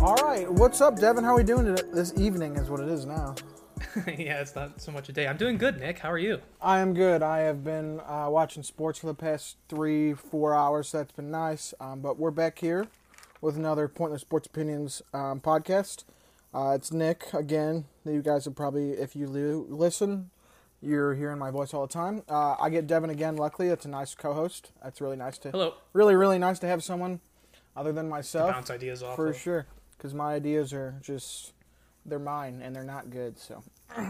All right, what's up, Devin? How are we doing today? this evening? Is what it is now. yeah, it's not so much a day. I'm doing good, Nick. How are you? I am good. I have been uh, watching sports for the past three, four hours. So that's been nice. Um, but we're back here with another Pointless Sports Opinions um, podcast. Uh, it's Nick again. You guys have probably, if you li- listen, you're hearing my voice all the time. Uh, I get Devin again. Luckily, it's a nice co-host. That's really nice to. Hello. Really, really nice to have someone other than myself. bounce ideas off for of. sure. Because my ideas are just they're mine and they're not good. So.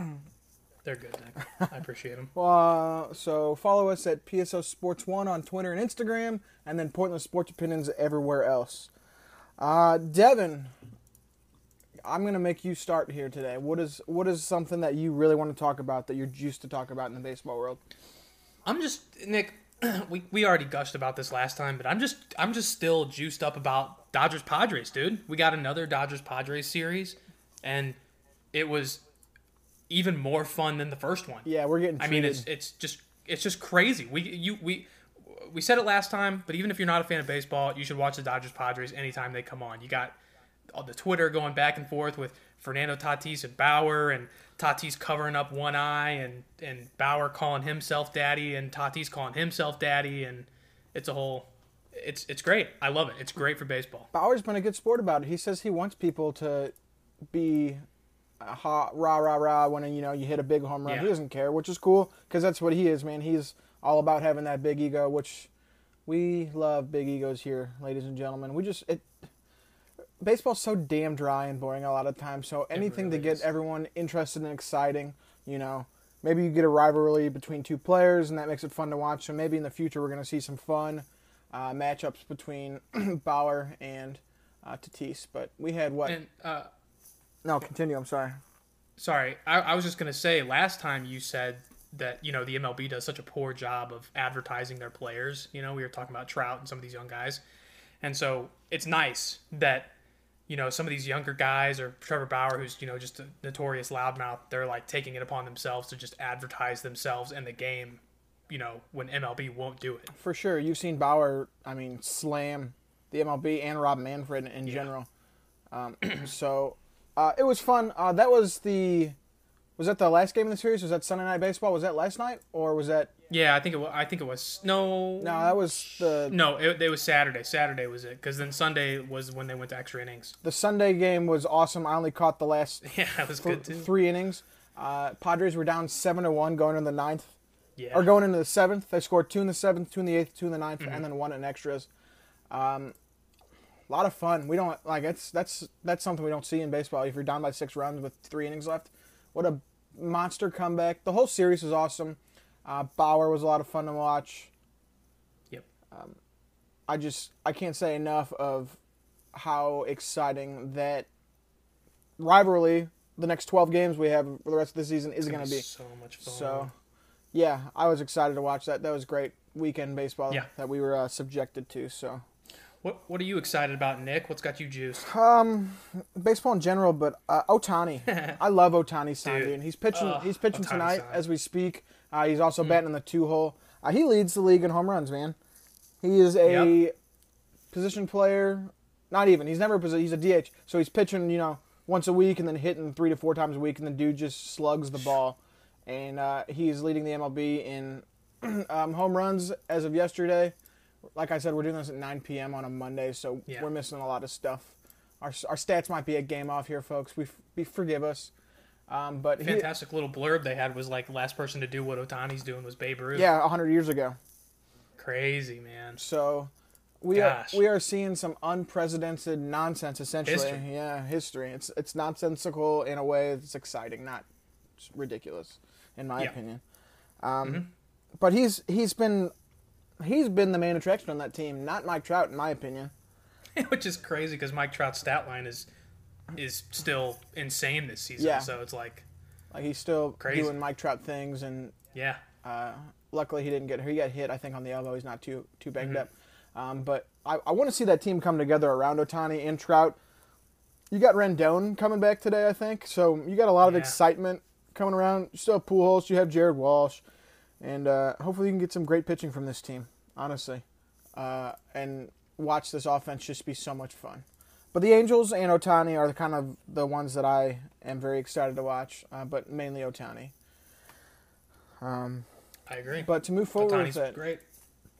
They're good, Nick. I appreciate them. Uh, so follow us at PSO Sports One on Twitter and Instagram, and then Pointless Sports Opinions everywhere else. Uh, Devin, I'm gonna make you start here today. What is what is something that you really want to talk about that you're used to talk about in the baseball world? I'm just Nick. We, we already gushed about this last time, but I'm just I'm just still juiced up about Dodgers Padres, dude. We got another Dodgers Padres series, and it was even more fun than the first one. Yeah, we're getting. I mean, it's it's just it's just crazy. We you we we said it last time, but even if you're not a fan of baseball, you should watch the Dodgers Padres anytime they come on. You got the Twitter going back and forth with Fernando Tatis and Bauer, and Tatis covering up one eye, and and Bauer calling himself daddy, and Tatis calling himself daddy, and it's a whole. It's it's great. I love it. It's great for baseball. Bauer's been a good sport about it. He says he wants people to be ha, rah rah rah when you know you hit a big home run. Yeah. He doesn't care, which is cool because that's what he is, man. He's all about having that big ego, which we love big egos here, ladies and gentlemen. We just it baseball's so damn dry and boring a lot of times. So anything to get is. everyone interested and exciting, you know. Maybe you get a rivalry between two players, and that makes it fun to watch. So maybe in the future we're going to see some fun uh, matchups between Bauer and uh, Tatis. But we had what? And uh, no, continue. I'm sorry. sorry, I, I was just gonna say last time you said that you know the MLB does such a poor job of advertising their players. You know, we were talking about Trout and some of these young guys, and so it's nice that you know some of these younger guys or Trevor Bauer, who's you know just a notorious loudmouth, they're like taking it upon themselves to just advertise themselves and the game. You know, when MLB won't do it. For sure, you've seen Bauer. I mean, slam the MLB and Rob Manfred in general. Um, so uh, it was fun. Uh, that was the. Was that the last game in the series? Was that Sunday Night Baseball? Was that last night, or was that? Yeah, I think it. Was, I think it was no. No, that was the No, it, it was Saturday. Saturday was it because then Sunday was when they went to extra innings. the Sunday game was awesome. I only caught the last Yeah, that was th- good too. three innings. Uh, Padres were down seven to one going into the ninth, Yeah. or going into the seventh. They scored two in the seventh, two in the eighth, two in the 9th Mm-hmm. and then one in extras. Um, a lot of fun. We don't like it's that's that's something we don't see in baseball. If you're down by six runs with three innings left, what a monster comeback! The whole series was awesome. Uh, Bauer was a lot of fun to watch. Yep. I just I can't say enough of how exciting that rivalry. The next twelve games we have for the rest of the season is going to be. so much fun. So Yeah, I was excited to watch that. That was great weekend baseball Yeah. that we were uh, subjected to. So What What are you excited about, Nick? What's got you juiced? Um, baseball in general, but uh, Ohtani. I love Ohtani San, Dude. dude. He's pitching. Ugh, he's pitching tonight as we speak. Uh, he's also batting in the two hole. Uh, he leads the league in home runs, man. He is a Yep. position player. Not even. He's never a posi- He's a DH. So he's pitching, you know, once a week and then hitting three to four times a week, and the dude just slugs the ball. And uh, he's leading the MLB in um, home runs as of yesterday. Like I said, we're doing this at 9 p.m. on a Monday, so Yeah. we're missing a lot of stuff. Our, our stats might be a game off here, folks. We, we forgive us. Um, but he, Fantastic little blurb they had was like last person to do what Ohtani's doing was Babe Ruth. yeah, 100 years ago. Crazy man. So we are we are seeing some unprecedented nonsense essentially. History. Yeah, history. It's it's nonsensical in a way that's exciting, not ridiculous, in my Yeah. opinion. Um, But he's he's been he's been the main attraction on that team, not Mike Trout, in my opinion. Which is crazy because Mike Trout's stat line is is still insane this season. Yeah. So it's like, Like he's still Crazy. doing Mike Trout things, and yeah, luckily he didn't get he got hit I think on the elbow. He's not too too banged Mm-hmm. up. Um, but I, I want to see that team come together around Ohtani and Trout. You got Rendon coming back today, I think. So you got a lot of Yeah. excitement coming around. You still have Pujols. You have Jared Walsh, and uh, hopefully you can get some great pitching from this team. Honestly, uh, and watch this offense just be so much fun. But the Angels and Ohtani are the kind of the ones that I am very excited to watch. Uh, but mainly Ohtani. I agree. But to move forward Ohtani's with it, great.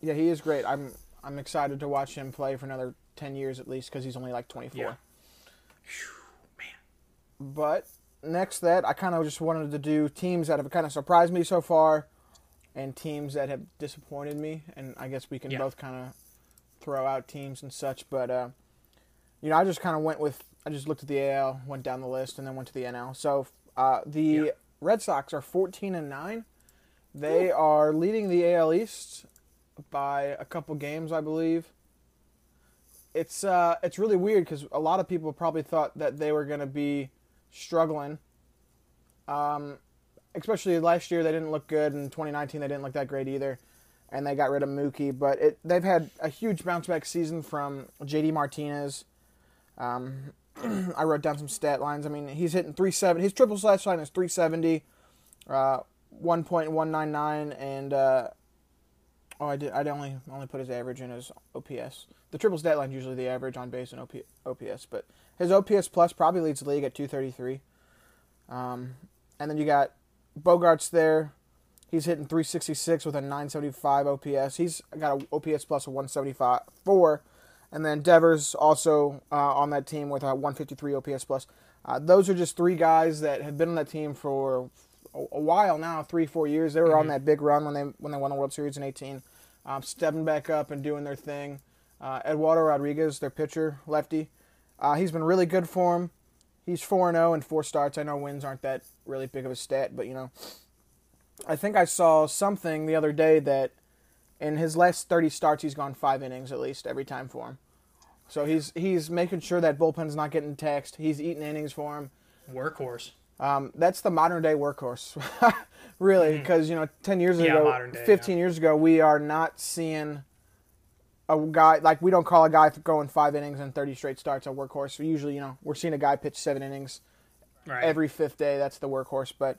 Yeah, he is great. I'm I'm excited to watch him play for another ten years at least because he's only like 24. Yeah. But next, that I kind of just wanted to do teams that have kind of surprised me so far, and teams that have disappointed me, and I guess we can Yeah. both kind of throw out teams and such. But uh, you know, I just kind of went with I just looked at the AL, went down the list, and then went to the NL. So uh, the Yeah. Red Sox are 14 and nine. They are leading the AL East by a couple games, I believe. It's uh, it's really weird because a lot of people probably thought that they were going to be struggling. Um, especially last year, they didn't look good. In 2019, they didn't look that great either, and they got rid of Mookie. But it, they've had a huge bounce back season from JD Martinez. Um, I wrote down some stat lines. I mean, he's hitting 370. His triple slash line is 370, uh, 1.199, and uh, oh, I did. I only only put his average in his OPS. The triple stat line is usually the average on base and OP, OPS, but his OPS plus probably leads the league at 233. Um, and then you got Bogaerts there. He's hitting 366 with a 975 OPS. He's got an OPS plus of 175 And then Devers also uh, on that team with a 153 OPS plus. Uh, those are just three guys that have been on that team for a, a while now, three, four years. They were on that big run when they when they won the World Series in 18, um, stepping back up and doing their thing. Uh, Eduardo Rodriguez, their pitcher, lefty, uh, he's been really good for him. He's 4 and 0 and four starts. I know wins aren't that really big of a stat, but you know, I think I saw something the other day that in his last 30 starts, he's gone five innings at least every time for him. So he's he's making sure that bullpen's not getting taxed. He's eating innings for him. Workhorse. Um, that's the modern day workhorse, really, because you know, 10 years. Yeah, ago, day, 15 years ago, we are not seeing a guy like we don't call a guy going five innings and 30 straight starts a workhorse. We usually, you know, we're seeing a guy pitch seven innings Right. every fifth day. That's the workhorse. But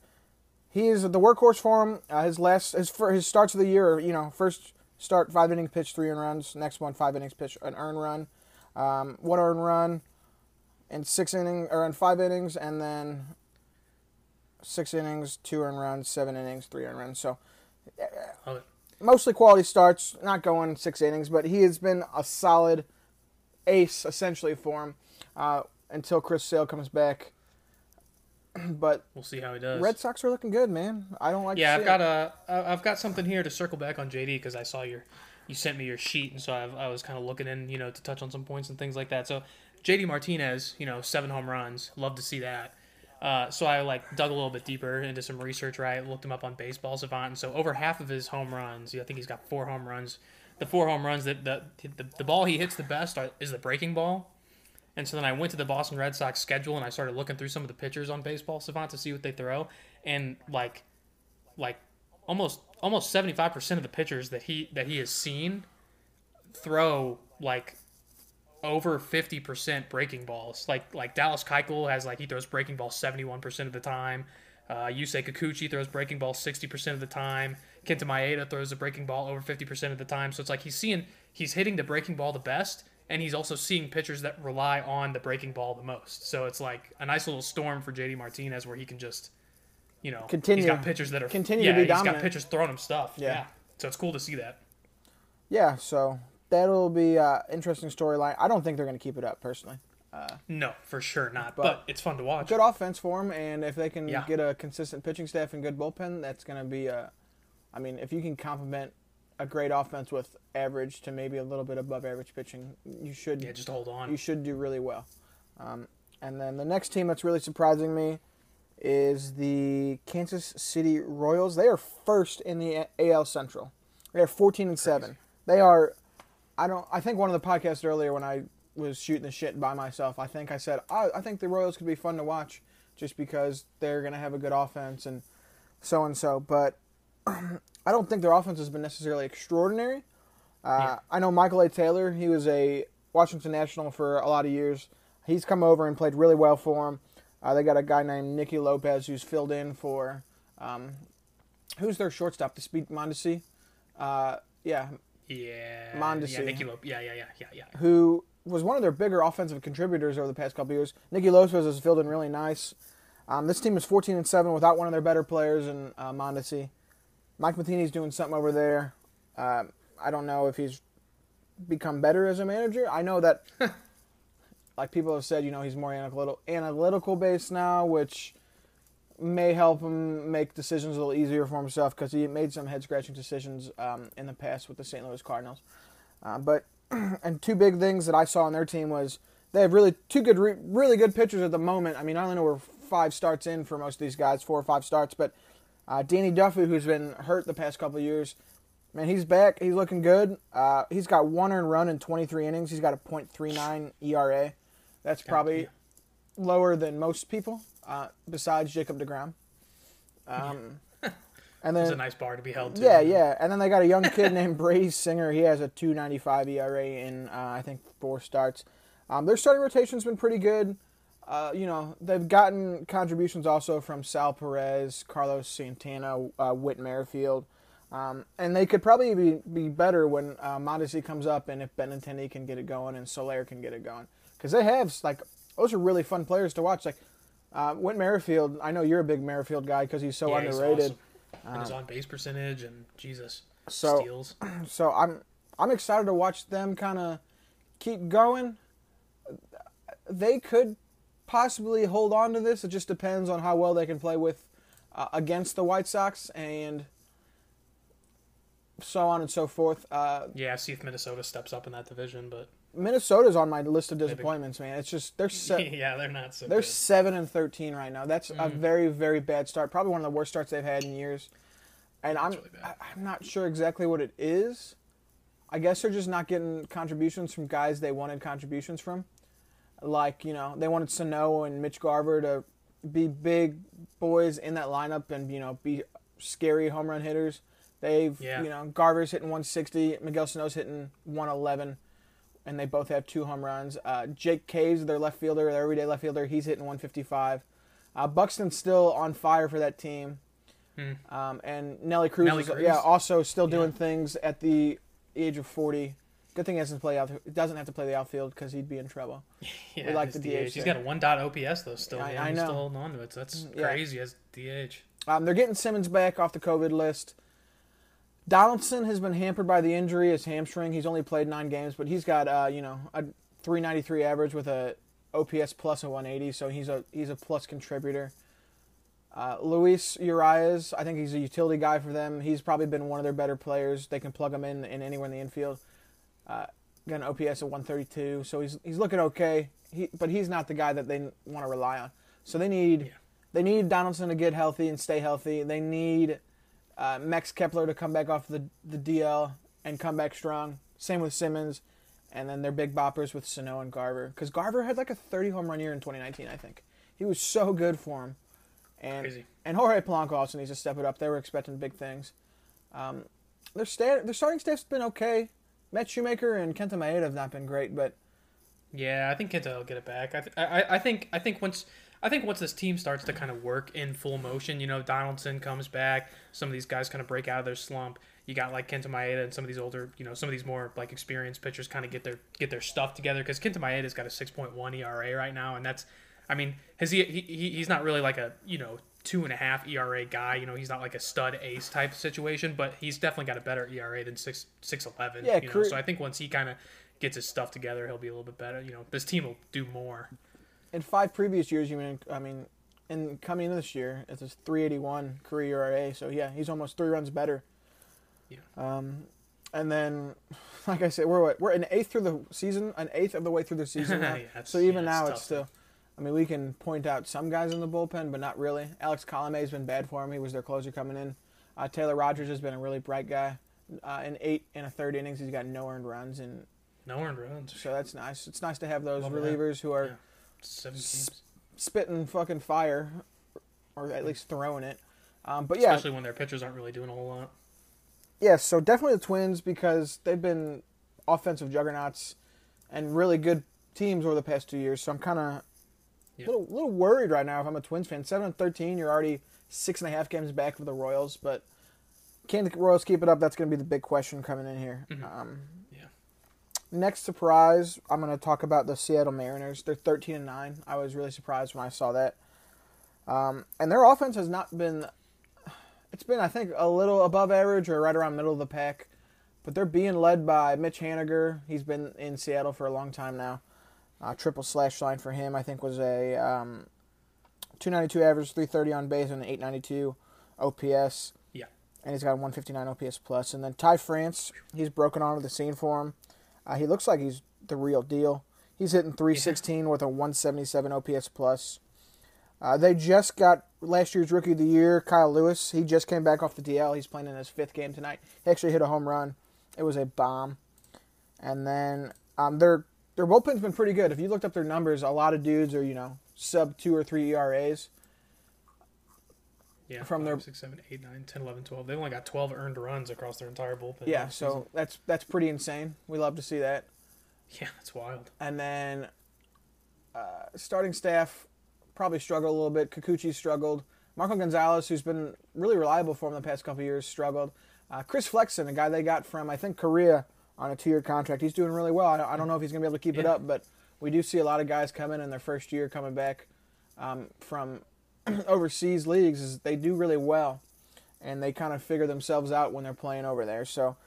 he is the workhorse for him. Uh, his last his for his starts of the year, you know, first start five innings pitch, three earned runs. Next one five innings pitch, an earned run, um, one earned run, and six inning or in five innings, and then six innings, two earned runs, seven innings, three earned runs. So it. mostly quality starts, not going six innings, but he has been a solid ace essentially for him uh, until Chris Sale comes back. but We'll see how he does. Red Sox are looking good, man. I don't like. Yeah, I've got it. a, I- I've got something here to circle back on JD because I saw your, you sent me your sheet, and so I've, I was kind of looking in, you know, to touch on some points and things like that. So, JD Martinez, you know, seven home runs, love to see that. Uh, so I like dug a little bit deeper into some research. Right, looked him up on Baseball Savant, and so over half of his home runs, I think he's got four home runs. The four home runs that the, the the ball he hits the best are, is the breaking ball. And so then I went to the Boston Red Sox schedule and I started looking through some of the pitchers on Baseball Savant to see what they throw, and like like almost almost seventy five percent of the pitchers that he that he has seen throw like over fifty percent breaking balls. Like like Dallas Keuchel has like he throws breaking balls seventy one percent of the time. Uh, Yusei Kikuchi throws breaking sixty percent of the time. Kenta Maeda throws a breaking ball over fifty percent of the time. So it's like he's seeing he's hitting the breaking ball the best, and he's also seeing pitchers that rely on the breaking ball the most. So it's like a nice little storm for JD Martinez where he can just, you know, Continue- He's got pitchers that are continue yeah, to be he's dominant. got pitchers throwing him stuff. Yeah. Yeah. So it's cool to see that. Yeah, so that'll be uh, interesting storyline. I don't think they're going to keep it up personally. No, for sure not. But- But, it's fun to watch. Good offense for them, and if they can Yeah. get a consistent pitching staff and good bullpen, that's going to be a. I mean, if you can complement a great offense with average to maybe a little bit above average pitching, you should. Yeah, just hold on. You should do really well. Um, and then the next team that's really surprising me is the Kansas City Royals. They are first in the AL Central. They are 14 and 7. They are I don't I think one of the podcasts earlier when I was shooting the shit by myself, I think I said I, I think the Royals could be fun to watch just because they're going to have a good offense and so and so, but I don't think their offense has been necessarily extraordinary. Uh, I know Michael A. Taylor. He was a Washington National for a lot of years. He's come over and played really well for them. Uh, they got a guy named Nicky Lopez who's filled in for um, who's their shortstop? The speed Mondesi. Uh, yeah, yeah. Mondesi. Yeah, Nicky Lop- Yeah, yeah, yeah, yeah, yeah. who was one of their bigger offensive contributors over the past couple years. Nicky Lopez has filled in really nice. Um, this team is 14 and 7 without one of their better players in uh, Mondesi. Mike Matheny's doing something over there. Um I don't know if he's become better as a manager. I know that, like people have said, you know, he's more analytical, analytical based now, which may help him make decisions a little easier for himself because he made some head scratching decisions um, in the past with the St. Louis Cardinals. Uh, but and two big things that I saw on their team was they have really two good, re- really good pitchers at the moment. I mean, I only know we're five starts in for most of these guys, four or five starts, but uh, Danny Duffy, who's been hurt the past couple of years, man, he's back. He's looking good. Uh, he's got one earned run in 23 innings. He's got a .39 ERA. That's probably lower than most people, uh, besides Jacob Degrom. Um, and then It's a nice bar to be held to. yeah, yeah. And then they got a young kid named Brady Singer. He has a 2.95 ERA in uh, I think four starts. Um, their starting rotation's been pretty good. Uh, you know, they've gotten contributions also from Sal Perez, Carlos Santana, uh, Whit Merrifield. Um, and they could probably be, be better when uh, Mondesi comes up and if Benintendi can get it going and Soler can get it going. Because they have, like, those are really fun players to watch. Like, uh, Whit Merrifield, I know you're a big Merrifield guy because he's so Yeah, he's underrated. awesome. and his on base percentage and Jesus so- steals. So I'm I'm excited to watch them kind of keep going. They could possibly hold on to this. It just depends on how well they can play with uh, against the White Sox and so on and so forth. Uh, Yeah, see if Minnesota steps up in that division, but Minnesota's on my list of disappointments, man. It's just they're se- yeah, they're not so they're good. seven and thirteen right now. That's a very very bad start. Probably one of the worst starts they've had in years. And I'm really. I- I'm not sure exactly what it is. I guess they're just not getting contributions from guys they wanted contributions from. Like, you know, they wanted Sano and Mitch Garver to be big boys in that lineup and, you know, be scary home run hitters. They've, Yeah. you know, Garver's hitting 160, Miguel Sano's hitting 111, and they both have two home runs. Uh, Jake Caves, their left fielder, their everyday left fielder, he's hitting 155. Uh, Buxton's still on fire for that team. Um, and Nelly Cruz, Nelly is, Cruz? yeah, also still doing things at the age of 40. Good thing he doesn't play out. Doesn't have to play the outfield because he'd be in trouble. Yeah, like his the DH. DH He's got a one dot OPS though. Still, I- yeah, I he's know. still holding on to it. So that's yeah. crazy as DH. Um, they're getting Simmons back off the COVID list. Donaldson has been hampered by the injury, his hamstring. He's only played nine games, but he's got uh, you know a 393 average with a OPS plus a 180, so he's a he's a plus contributor. Uh, Luis Urias, I think he's a utility guy for them. He's probably been one of their better players. They can plug him in, in anywhere in the infield. Uh, got an OPS of 132, so he's he's looking okay. He, but he's not the guy that they want to rely on. So they need they need Donaldson to get healthy and stay healthy. They need uh, Max Kepler to come back off the the DL and come back strong. Same with Simmons, and then their big boppers with Sano and Garver. Because Garver had like a 30 home run year in 2019, I think. He was so good for him. And Crazy. and Jorge Polanco also needs to step it up. They were expecting big things. Um, their sta- their starting staff's been okay. Matt Shoemaker and Kenta Maeda have not been great, but Yeah, I think Kenta will get it back. I, th- I, I think I think once I think once this team starts to kind of work in full motion, you know, Donaldson comes back, some of these guys kind of break out of their slump. You got like Kenta Maeda and some of these older, you know, some of these more like experienced pitchers kind of get their get their stuff together because Kenta Maeda's got a 6.1 ERA right now, and that's, I mean, has he, he he- he's not really like a you know two and a half ERA guy. You know, he's not like a stud ace type situation, but he's definitely got a better ERA than six six eleven. Yeah, you know, so I think once he kind of gets his stuff together, he'll be a little bit better. You know, this team will do more. in five previous years, you mean I mean, in coming into this year, it's a 381 career ERA. So yeah, he's almost three runs better. Yeah. Um, and then, like I said, we're what, we're an eighth through the season, an eighth of the way through the season. Yeah, so even yeah, now, tough. it's still. I mean, we can point out some guys in the bullpen, but not really. Alex Colome has been bad for him. He was their closer coming in. Uh, Taylor Rogers has been a really bright guy. Uh, in eight and a third innings, he's got no earned runs, and No earned runs. so that's nice. It's nice to have those Love that. relievers who are Yeah. Games. spitting fucking fire, or at least throwing it. Um, but yeah, Especially when their pitchers aren't really doing a whole lot. yeah. So definitely the Twins because they've been offensive juggernauts and really good teams over the past two years. So I'm kind of Yeah. a little, little worried right now if I'm a Twins fan. Seven and thirteen, you're already six and a half games back of the Royals, but can the Royals keep it up? That's going to be the big question coming in here. Um, Yeah. Next surprise, I'm going to talk about the Seattle Mariners. They're 13 and 9. I was really surprised when I saw that. Um, and their offense has not been it's been I think a little above average or right around middle of the pack. But they're being led by Mitch Haniger. He's been in Seattle for a long time now. Uh, triple slash line for him I think was a um, 292 average, 330 on base, and an 892 OPS Yeah. and he's got a 159 OPS plus. And then Ty France, he's broken onto the scene for him. Uh, he looks like he's the real deal. He's hitting 316 with a 177 OPS plus. Uh, they just got last year's rookie of the year, Kyle Lewis. He just came back off the DL. He's playing in his fifth game tonight. He actually hit a home run. It was a bomb. And then um, their their bullpen's been pretty good. If you looked up their numbers, a lot of dudes are you know sub two or three ERAs. Yeah. From five, their- six, seven, eight, nine, 10, 11, 12. They've only got 12 earned runs across their entire bullpen. Yeah, so season. that's that's pretty insane. We love to see that. Yeah, that's wild. And then uh, starting staff probably struggled a little bit. Kikuchi struggled. Marco Gonzalez, who's been really reliable for him the past couple of years, struggled. Uh, Chris Flexen, a guy they got from I think Korea on a two-year contract, he's doing really well. I don't, know if he's going to be able to keep it up, but we do see a lot of guys coming in their first year coming back um, from overseas leagues. Is they do really well, and they kind of figure themselves out when they're playing over there. So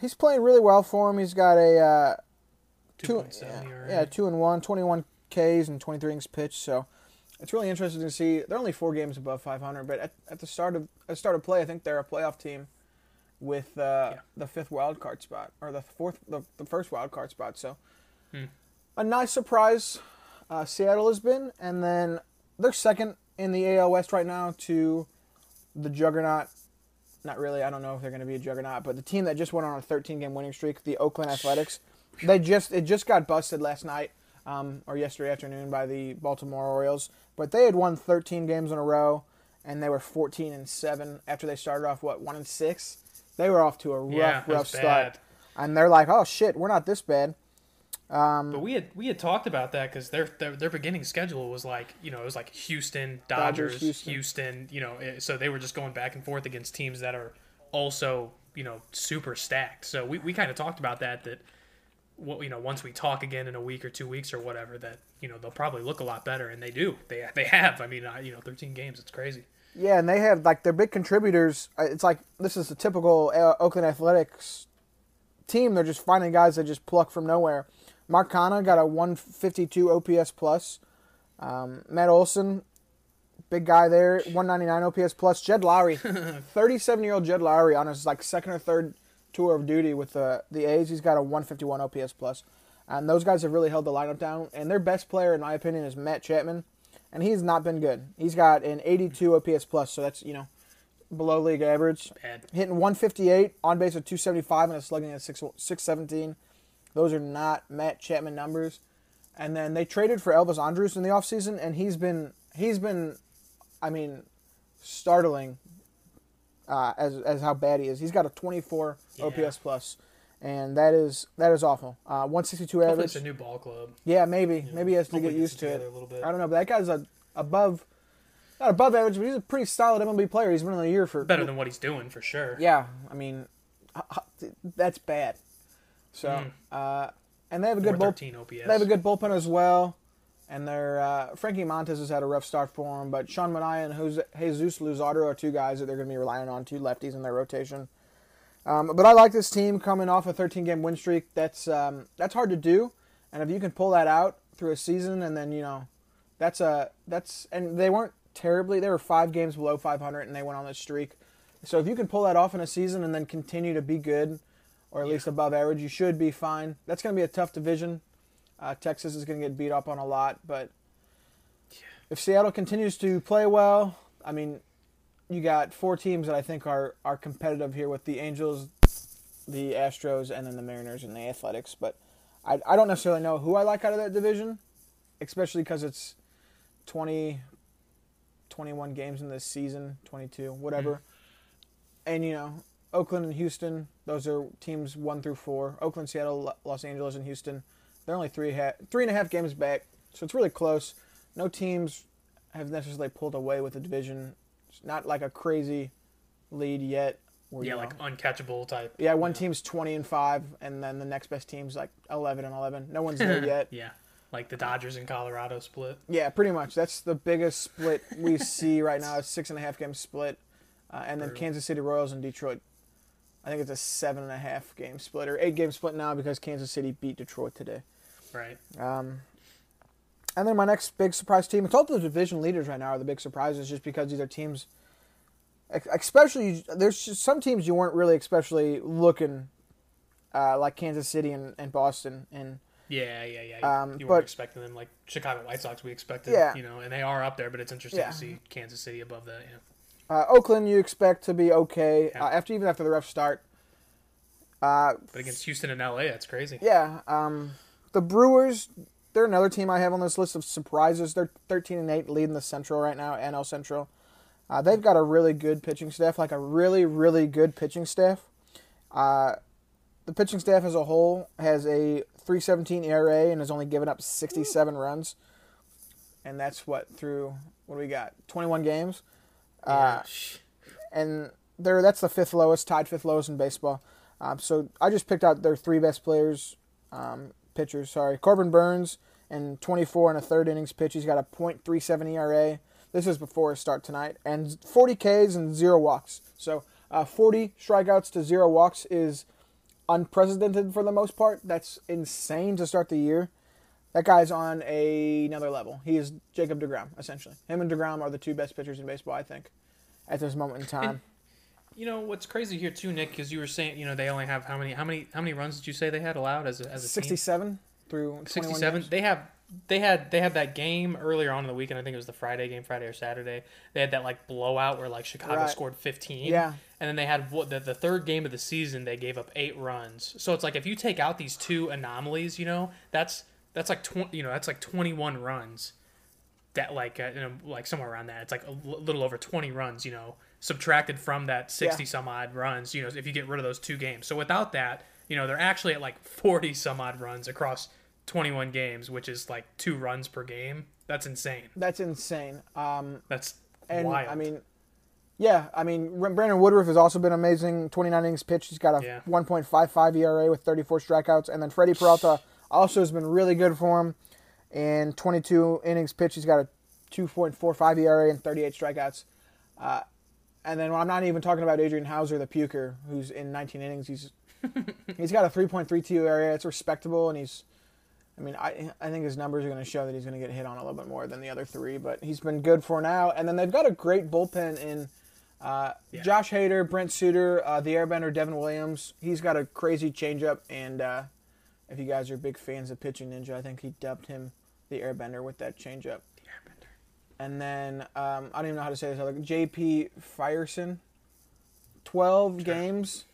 he's playing really well for him. He's got a uh, two, 2.7 yeah, yeah, two and one, 21 Ks and 23 innings pitched. So it's really interesting to see. They're only four games above 500, but at, at the start of at the start of play, I think they're a playoff team with uh, Yeah. the fifth wild card spot or the fourth, the, the first wild card spot. So Hmm. a nice surprise uh, Seattle has been, and then they're second in the AL West right now to the juggernaut. Not really. I don't know if they're going to be a juggernaut, but the team that just went on a 13 game winning streak, the Oakland Athletics, they just it just got busted last night um, or yesterday afternoon by the Baltimore Orioles, but they had won 13 games in a row, and they were 14 and seven after they started off what one and six. They were off to a rough, Yeah, rough start, bad. and they're like, "Oh shit, we're not this bad." But we had we had talked about that because their, their their beginning schedule was like you know it was like Houston Dodgers, Dodgers, Houston. Houston. you know eh, so they were just going back and forth against teams that are also you know super stacked. So we, we kind of talked about that that what you know once we talk again in a week or two weeks or whatever that you know they'll probably look a lot better and they do they they have I mean uh, you know 13 games it's crazy. Yeah, and they have like their big contributors. uh, It's like this is a typical uh, Oakland Athletics team. They're just finding guys that just pluck from nowhere. Mark got a 152 OPS plus. Um, Matt Olson, big guy there, 199 OPS plus. Jed Lowrie, 37 year old Jed Lowrie on his like second or third tour of duty with the the A's. He's got a 151 OPS plus. And those guys have really held the lineup down. And their best player, in my opinion, is Matt Chapman, and he's not been good. He's got an 82 OPS plus, so that's you know below league average. Bad. Hitting 158 on base at 275 and a slugging at 6 617. Those are not Matt Chapman numbers. And then they traded for Elvis Andrus in the offseason, and he's been he's been I mean, startling uh, as as how bad he is. He's got a 24 Yeah. OPS plus, and that is that is awful. Uh, 162 average. it's a new ball club. Yeah, maybe. Maybe he has to hopefully get used to it. a little bit. I don't know, but that guy's a above, not above average, but he's a pretty solid MLB player. He's been in the year for Better than what he's doing for sure. Yeah, I mean, that's bad. So, uh, and they have a good bullpen. OPS. They have a good bullpen as well, and they're uh, Frankie Montas has had a rough start for him, but Sean Manaea and Jesus Luzardo are two guys that they're going to be relying on, two lefties in their rotation. Um, but I like this team coming off a 13 game win streak. That's um, that's hard to do, and if you can pull that out through a season, and then you know, that's a that's and they weren't terribly. They were five games below 500, and they went on this streak. So if you can pull that off in a season and then continue to be good, or at least above average, you should be fine. That's going to be a tough division. Uh, Texas is going to get beat up on a lot, but if Seattle continues to play well, I mean, you got four teams that I think are are competitive here with the Angels, the Astros, and then the Mariners and the Athletics. But I I don't necessarily know who I like out of that division, especially because it's 20, 21 games in this season, 22, whatever. Mm-hmm. And you know, Oakland and Houston, those are teams one through four. Oakland, Seattle, Los Angeles, and Houston. They're only three ha- three and a half games back, so it's really close. No teams have necessarily pulled away with the division. Not like a crazy lead yet. where, Yeah, you like know- uncatchable type. yeah, one team's twenty and five, and then the next best team's like eleven and eleven. No one's there yet. Yeah, like the Dodgers and Colorado split. Yeah, pretty much. That's the biggest split we see right now. It's six and a half game split, uh, and then Kansas City Royals and Detroit. I think it's a seven and a half game split or eight game split now because Kansas City beat Detroit today. Right. And then my next big surprise team. It's all the division leaders right now are the big surprises, just because these are teams. Especially, there's just some teams you weren't really especially looking, uh, like Kansas City and, and Boston and. Yeah, yeah, yeah. Um, you weren't expecting them like Chicago White Sox. We expected, Yeah. you know, and they are up there. But it's interesting Yeah. to see Kansas City above that. Yeah. Uh, Oakland, you expect to be okay Yeah. uh, after even after the rough start. But against Houston and LA, that's crazy. Yeah, um, the Brewers, they're another team I have on this list of surprises. They're 13 and 8, leading the Central right now, NL Central. Uh, they've got a really good pitching staff, like a really, really good pitching staff. Uh, the pitching staff as a whole has a 317 ERA and has only given up 67 runs. And that's what through what do we got? 21 games. Yeah. and they're that's the fifth lowest, tied fifth lowest in baseball. Um, so I just picked out their three best players, um, pitchers. Sorry, Corbin Burnes and 24 and a third innings pitch. He's got a .37 ERA. This is before his start tonight, and 40 Ks and zero walks. So uh, 40 strikeouts to zero walks is unprecedented for the most part. That's insane to start the year. That guy's on a, another level. He is Jacob DeGrom, essentially. Him and DeGrom are the two best pitchers in baseball, I think, at this moment in time. You know what's crazy here too, Nick, because you were saying, you know, they only have how many, how many, how many runs did you say they had allowed as a, as a team? 67 through 67 they have they had they had that game earlier on in the weekend. I think it was the friday game friday or saturday. They had that like blowout where like chicago Right. scored 15 Yeah. and then they had what the, the third game of the season they gave up eight runs. So it's like if you take out these two anomalies you know that's that's like 20 you know that's like 21 runs that like uh, you know like somewhere around that. It's like a l- little over 20 runs you know subtracted from that 60 Yeah. some odd runs you know if you get rid of those two games so without that you know they're actually at like 40 some odd runs across 21 games which is like two runs per game that's insane That's insane. Um, that's and wild I mean, yeah, I mean, Brandon Woodruff has also been amazing. 29 innings pitched. He's got a Yeah. 1.55 ERA with 34 strikeouts. And then Freddie Peralta also has been really good for him. And 22 innings pitched, he's got a 2.45 ERA and 38 strikeouts. Uh, and then I'm not even talking about Adrian Houser, the puker, who's in 19 innings. He's he's got a 3.32 ERA. It's respectable, and he's I mean, I I think his numbers are going to show that he's going to get hit on a little bit more than the other three, but he's been good for now. And then they've got a great bullpen in uh, Josh Hader, Brent Suter, uh, the Airbender Devin Williams. He's got a crazy changeup, and uh, if you guys are big fans of Pitching Ninja, I think he dubbed him the Airbender with that changeup. And then um, I don't even know how to say this other J.P. Fireson. Twelve games.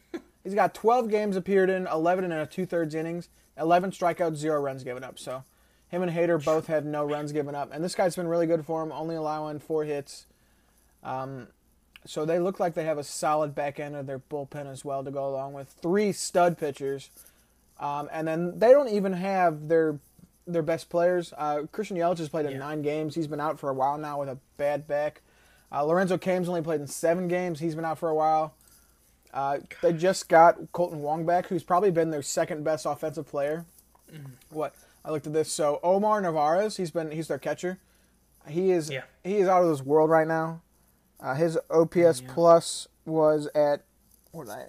He's got 12 games appeared in, 11 and a two thirds innings, 11 strikeouts, zero runs given up. So him and Hader both have no runs given up, and this guy's been really good for him, only allowing four hits. Um, so they look like they have a solid back end of their bullpen as well to go along with three stud pitchers. Um, and then they don't even have their their best players. Uh, Christian Yelich has played in Yeah. nine games. He's been out for a while now with a bad back. Uh, Lorenzo Cain's only played in seven games. He's been out for a while. Uh, they just got Kolten Wong back, who's probably been their second best offensive player. What I looked at this, so Omar Navarez, he's been he's their catcher. He is Yeah. he is out of this world right now. Uh, his OPS plus was at what I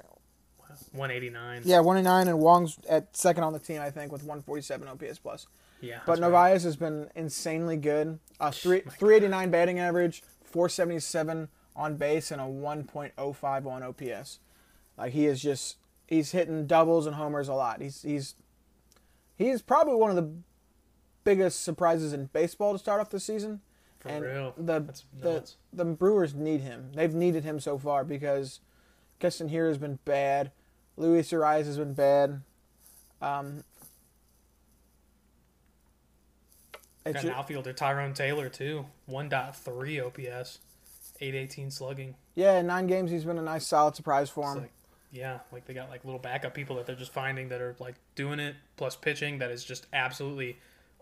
189. yeah 189 and Wong's at second on the team I think with 147 OPS plus. Yeah. But that's right. Has been insanely good. Uh, three, 389 batting average, 477 on base, and a 1.05 on OPS. Like he is just he's hitting doubles and homers a lot. He's he's he's probably one of the biggest surprises in baseball to start off the season. For and real. the That's the nuts. the Brewers need him. They've needed him so far because Keston Hiura has been bad. Luis Ariz has been bad. Um, it's Got an outfielder, Tyrone Taylor, too. 1.3 OPS, 818 slugging. Yeah, in nine games, he's been a nice, solid surprise for him. like, yeah, like they got like little backup people that they're just finding that are like doing it, plus pitching that is just absolutely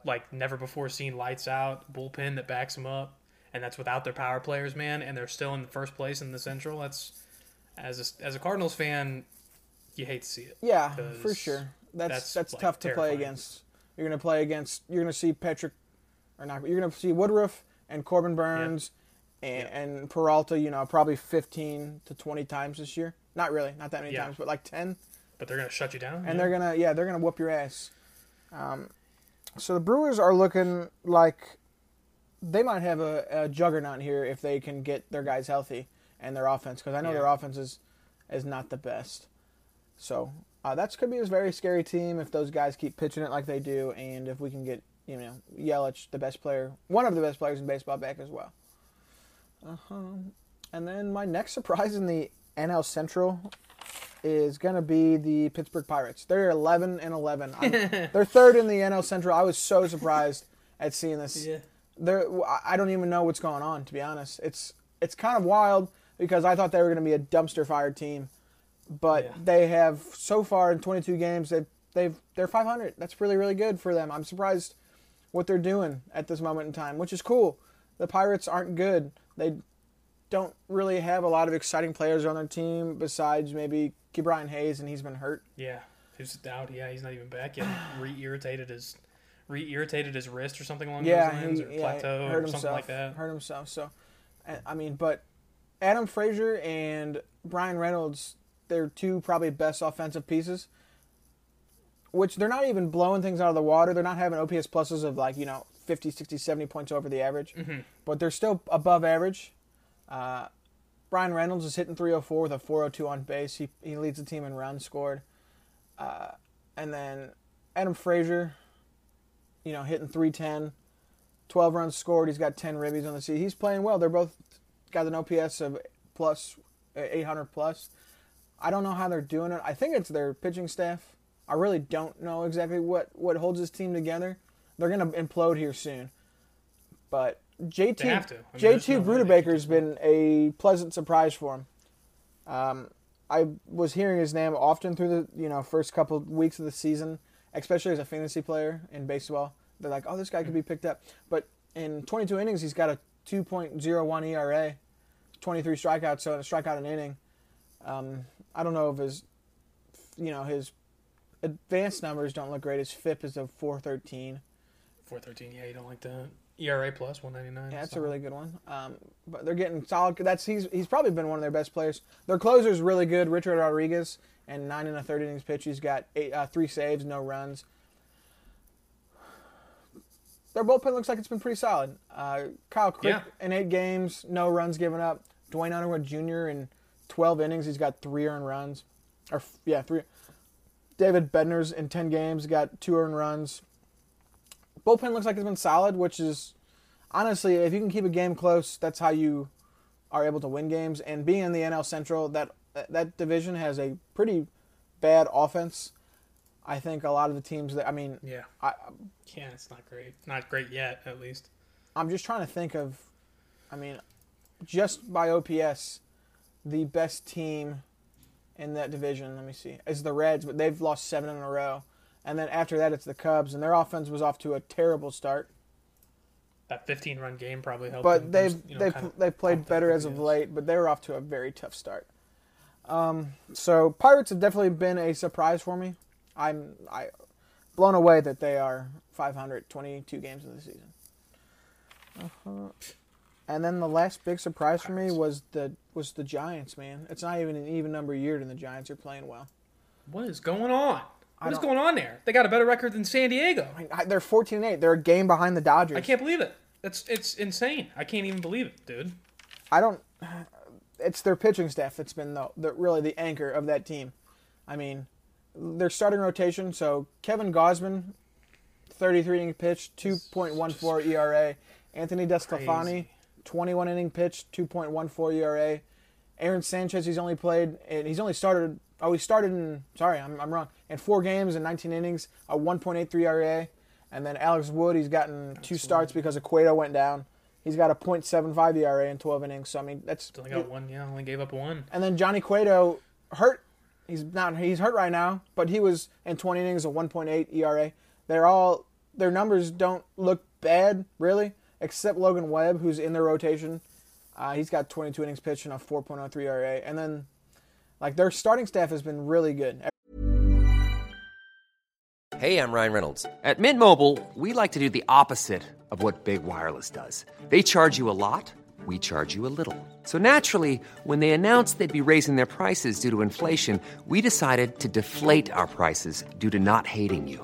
like never before seen lights out, bullpen that backs them up, and that's without their power players, man, and they're still in the first place in the Central. That's as a, as a Cardinals fan, you hate to see it. yeah, for sure. That's that's, that's, like, tough to play against. You're gonna play against. You're gonna see Patrick, or not. You're gonna see Woodruff and Corbin Burnes, and, and Peralta. You know, probably 15 to 20 times this year. Not really, not that many Yeah. times, but like 10. But they're gonna shut you down, and yeah. they're gonna yeah they're gonna whoop your ass. Um, so the Brewers are looking like they might have a, a juggernaut here if they can get their guys healthy and their offense because I know their offense is is not the best. So uh, that's could be a very scary team if those guys keep pitching it like they do, and if we can get you know Yelich, the best player, one of the best players in baseball, back as well. Uh-huh. And then my next surprise in the NL Central is going to be the Pittsburgh Pirates. They're 11 and 11. They're third in the NL Central. I was so surprised at seeing this. Yeah. They're, I don't even know what's going on, to be honest. It's it's kind of wild because I thought they were going to be a dumpster fire team, but Yeah. they have so far in 22 games they've they've they're 500. That's really really good for them. I'm surprised what they're doing at this moment in time, which is cool. The Pirates aren't good. They don't really have a lot of exciting players on their team besides maybe Brian Hayes, and he's been hurt. Yeah, who's out? Yeah, he's not even back yet. Re-irritated his, re-irritated his wrist or something along Yeah, those lines, he or yeah, plateau hurt or himself. something like that. Hurt himself. So, I- I mean, but Adam Frazier and Bryan Reynolds, they're two probably best offensive pieces. Which they're not even blowing things out of the water. They're not having OPS pluses of like you know 50, 60, 70 points over the average, Mm-hmm. but they're still above average. Uh, Bryan Reynolds is hitting 304 with a 402 on base. He he leads the team in runs scored. Uh, and then Adam Frazier, you know, hitting 310, 12 runs scored. He's got 10 ribbies on the season. He's playing well. They're both got an OPS of uh, 800 plus. I don't know how they're doing it. I think it's their pitching staff. I really don't know exactly what what holds this team together. They're gonna implode here soon. But JT to. I mean, JT no way they can Brubaker's been a pleasant surprise for him. Um, I was hearing his name often through the you know first couple weeks of the season, especially as a fantasy player in baseball. They're like, oh, this guy could be picked up. But in 22 innings, he's got a 2.01 ERA, 23 strikeouts, so a strikeout an inning. Um, I don't know if his, you know, his advanced numbers don't look great. His FIP is a 413. Four thirteen. Yeah, you don't like that. ERA plus one ninety nine. Yeah, that's a really good one. Um, but they're getting solid. That's he's he's probably been one of their best players. Their closer's really good, Richard Rodriguez, and nine and a third innings pitch. He's got eight, uh, three saves, no runs. Their bullpen looks like it's been pretty solid. Uh, Kyle Crick Yeah. in eight games, no runs given up. Duane Underwood Jr. in twelve innings, he's got three earned runs, or yeah, three. David Bednar's in ten games got two earned runs. Bullpen looks like it's been solid, which is honestly, if you can keep a game close, that's how you are able to win games. And being in the NL Central, that that division has a pretty bad offense. I think a lot of the teams that I mean, Yeah. I, Yeah, it's not great. Not great yet, at least. I'm just trying to think of. I mean, just by OPS, the best team in that division. Let me see, is the Reds, but they've lost seven in a row. And then after that, it's the Cubs, and their offense was off to a terrible start. That 15 run game probably helped. But them they've boost, you know, they've kind of they've played better as of late, but they were off to a very tough start. Um, so Pirates have definitely been a surprise for me. I'm I blown away that they are 522 games in the season. Uh-huh. And then the last big surprise for me was the was the Giants. Man, it's not even an even number year, and the Giants are playing well. What is going on? What is going on there? They got a better record than San Diego. I mean, I- they're 14 and 8. They're a game behind the Dodgers. I can't believe it. That's it's insane. I can't even believe it, dude. I don't. It's their pitching staff that's been the, the really the anchor of that team. I mean, their starting rotation. So Kevin Gausman, 33 inning pitch, 2.14 ERA. E Anthony Desclafani. 21 inning pitch, 2.14 ERA. Aaron Sanchez, he's only played and he's only started. Oh, he started in. Sorry, I'm, I'm wrong. In four games in 19 innings, a 1.83 ERA. And then Alex Wood, he's gotten two starts because Cueto went down. He's got a .75 ERA in 12 innings. So I mean, that's Only got one. Yeah, only gave up one. and then Johnny Cueto hurt. He's not. He's hurt right now, but he was in 20 innings, a 1.8 ERA. They're all their numbers don't look bad really, except Logan Webb, who's in their rotation. Uh, he's got 22 innings pitched and a 4.03 ERA. And then, like their starting staff has been really good. Hey, I'm Ryan Reynolds. At Mint Mobile, we like to do the opposite of what Big Wireless does. They charge you a lot, we charge you a little. So naturally, when they announced they'd be raising their prices due to inflation, we decided to deflate our prices due to not hating you.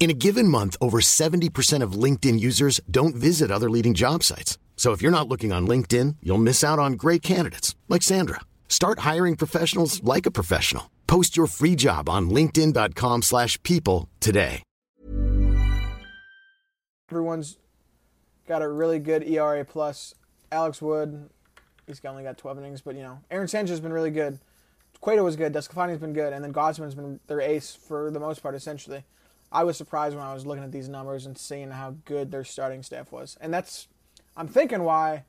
In a given month, over 70% of LinkedIn users don't visit other leading job sites. So if you're not looking on LinkedIn, you'll miss out on great candidates like Sandra. Start hiring professionals like a professional. Post your free job on linkedin.com/people today. Everyone's got a really good ERA plus. Alex Wood, he's only got 12 innings, but you know, Aaron Sanchez has been really good. Cueto was good. DeSclafani's been good, and then Gausman's been their ace for the most part, essentially. I was surprised when I was looking at these numbers and seeing how good their starting staff was, and that's, I'm thinking why,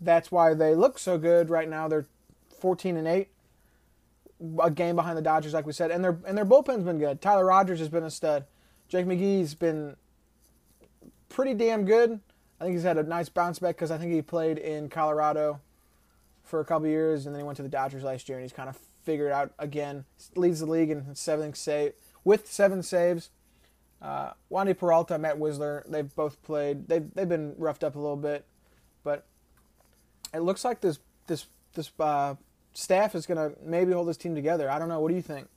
that's why they look so good right now. They're 14 and eight, a game behind the Dodgers, like we said, and their and their bullpen's been good. Tyler Rogers has been a stud. Jake McGee's been pretty damn good. I think he's had a nice bounce back because I think he played in Colorado for a couple years, and then he went to the Dodgers last year, and he's kind of figured out again. Leads the league in seven save with seven saves. Uh, Wandy Peralta, Matt Wisler, they've both played. They've they've been roughed up a little bit, but it looks like this this this uh, staff is gonna maybe hold this team together. I don't know. What do you think?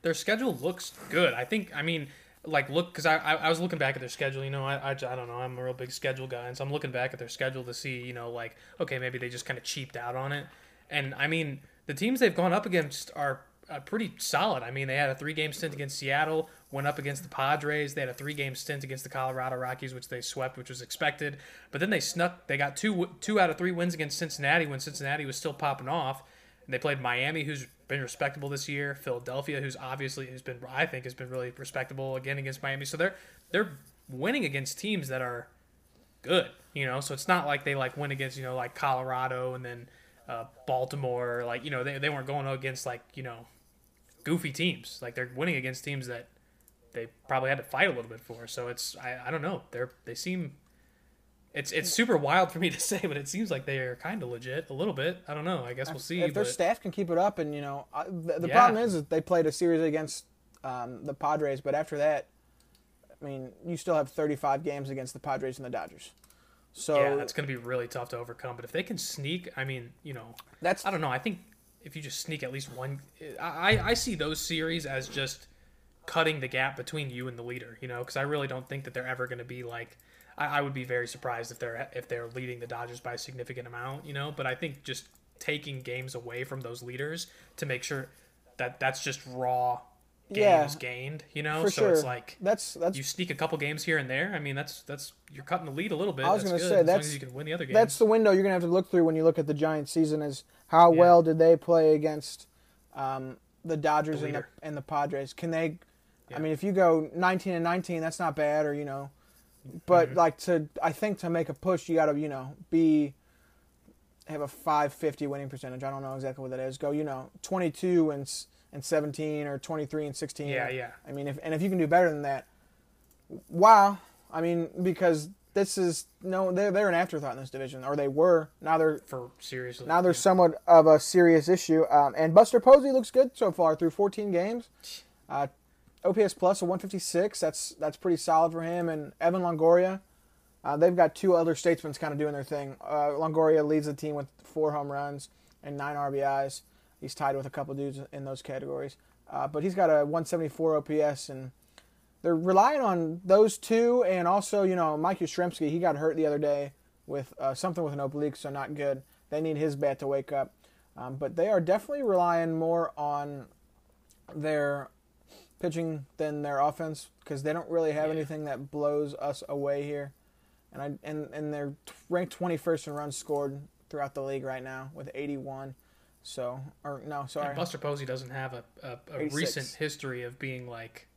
Their schedule looks good. I think. I mean, like look because I, I was looking back at their schedule. You know, I, I I don't know. I'm a real big schedule guy, and so I'm looking back at their schedule to see you know like okay maybe they just kind of cheaped out on it. And I mean the teams they've gone up against are. Uh, pretty solid. I mean, they had a three-game stint against Seattle, went up against the Padres. They had a three-game stint against the Colorado Rockies, which they swept, which was expected. But then they snuck. They got two two out of three wins against Cincinnati when Cincinnati was still popping off. And they played Miami, who's been respectable this year. Philadelphia, who's obviously has been, I think, has been really respectable again against Miami. So they're they're winning against teams that are good, you know. So it's not like they like win against you know like Colorado and then uh, Baltimore, like you know they they weren't going against like you know goofy teams. Like they're winning against teams that they probably had to fight a little bit for. So it's I, I don't know. They're they seem it's it's super wild for me to say, but it seems like they are kind of legit a little bit. I don't know. I guess we'll see. if their but- staff can keep it up, and you know, I, the, the Yeah. problem is that they played a series against um, the Padres, but after that, I mean, you still have 35 games against the Padres and the Dodgers. So yeah, that's going to be really tough to overcome. But if they can sneak, I mean, you know, That's- I don't know. I think if you just sneak at least one, I I see those series as just cutting the gap between you and the leader. You know, because I really don't think that they're ever going to be like. I, I would be very surprised if they're if they're leading the Dodgers by a significant amount, you know. But I think just taking games away from those leaders to make sure that that's just raw games Yeah, gained, you know. so sure. it's like That's that's you sneak a couple games here and there. I mean, that's that's you're cutting the lead a little bit. I was going to say that's as you can win the other games. that's the window you're going to have to look through when you look at the Giants season is how Yeah. well did they play against um, the Dodgers The and the, and the Padres? Can they? Yeah. I mean, if you go 19 and 19, that's not bad, or you know, but Mm-hmm. like to I think to make a push, you got to you know be have a 550 winning percentage. I don't know exactly what that is. Go you know 22 and and 17 or 23 and 16. Yeah, yeah. I mean, if and if you can do better than that, wow. I mean, because this is no, they're they're an afterthought in this division, or they were. Now they're for seriously. now they're somewhat of a serious issue. Um, and Buster Posey looks good so far through 14 games. Uh, OPS plus a 156. That's that's pretty solid for him. And Evan Longoria, uh, they've got two other statesmen kind of doing their thing. Uh, Longoria leads the team with four home runs and nine RBIs. He's tied with a couple dudes in those categories. Uh, but he's got a 174 OPS, and they're relying on those two, and also you know Mike Yastrzemski. He got hurt the other day with uh, something with an oblique, so not good. They need his bat to wake up. Um, but they are definitely relying more on their pitching than their offense because they don't really have anything that blows us away here. And I and and they're ranked 21st in runs scored throughout the league right now with 81. So or no, sorry. And Buster Posey doesn't have a, a, a recent history of being like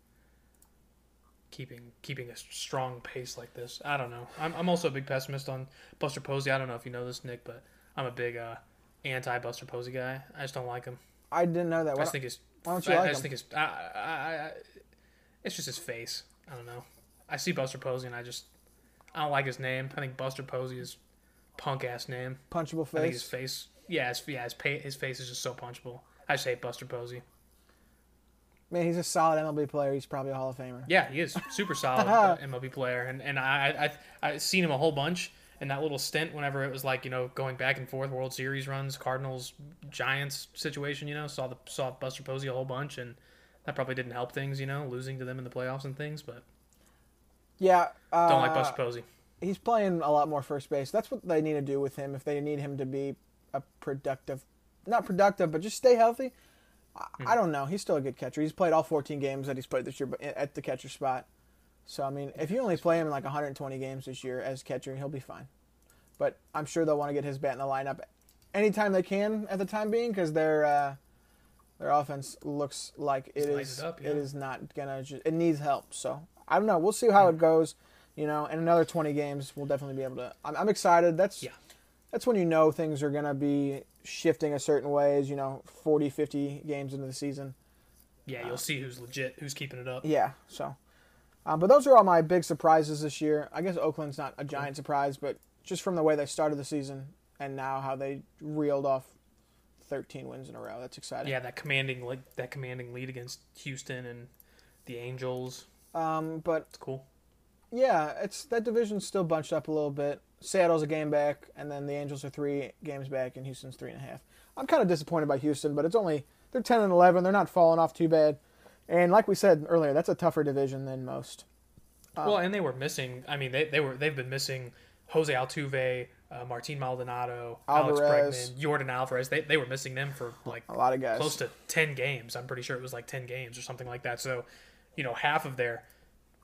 keeping keeping a strong pace like this. I don't know. I'm, I'm also a big pessimist on Buster Posey. I don't know if you know this, Nick, but I'm a big uh, anti Buster Posey guy. I just don't like him. I didn't know that. I just think his. Why don't you I, like I just him? think his. I, I, it's just his face. I don't know. I see Buster Posey and I just I don't like his name. I think Buster Posey is punk ass name. punchable face. I think his face. Yeah, his, yeah, his, his face is just so punchable. I just hate Buster Posey. Man, he's a solid MLB player. He's probably a Hall of Famer. Yeah, he is super solid MLB player, and and I, I I've seen him a whole bunch in that little stint whenever it was like you know going back and forth World Series runs, Cardinals, Giants situation. You know, saw the saw Buster Posey a whole bunch, and that probably didn't help things. You know, losing to them in the playoffs and things, but Yeah, uh, don't like Buster Posey. he's playing a lot more first base. That's what they need to do with him if they need him to be a productive, not productive, but just stay healthy. I, Hmm. I don't know. He's still a good catcher. He's played all 14 games that he's played this year, at the catcher spot. So I mean, if you only play him in like 120 games this year as catcher, he'll be fine. But I'm sure they'll want to get his bat in the lineup anytime they can at the time being because their uh, their offense looks like it lighting it up, yeah. is not gonna ju- it needs help. So I don't know. We'll see how it goes. You know, in another 20 games, we'll definitely be able to. I'm, I'm excited. That's Yeah. that's when you know things are gonna be shifting a certain way. As you know, 40, 50 games into the season. Yeah, you'll see who's legit, who's keeping it up. Yeah. So, um, but those are all my big surprises this year. I guess Oakland's not a giant surprise, but just from the way they started the season and now how they reeled off 13 wins in a row, that's exciting. Yeah, that commanding like that commanding lead against Houston and the Angels. Um, but It's cool. yeah, it's that division's still bunched up a little bit. Seattle's a game back, and then the Angels are three games back, and Houston's three and a half. I'm kind of disappointed by Houston, but it's only they're 10 and 11. They're not falling off too bad. And like we said earlier, that's a tougher division than most. well, and they were missing. I mean, they, they were they've been missing Jose Altuve, uh, Martin Maldonado, Alvarez. Alex Bregman, Jordan Alvarez. They they were missing them for like A lot of guys. close to ten games. I'm pretty sure it was like ten games or something like that. So, you know, half of their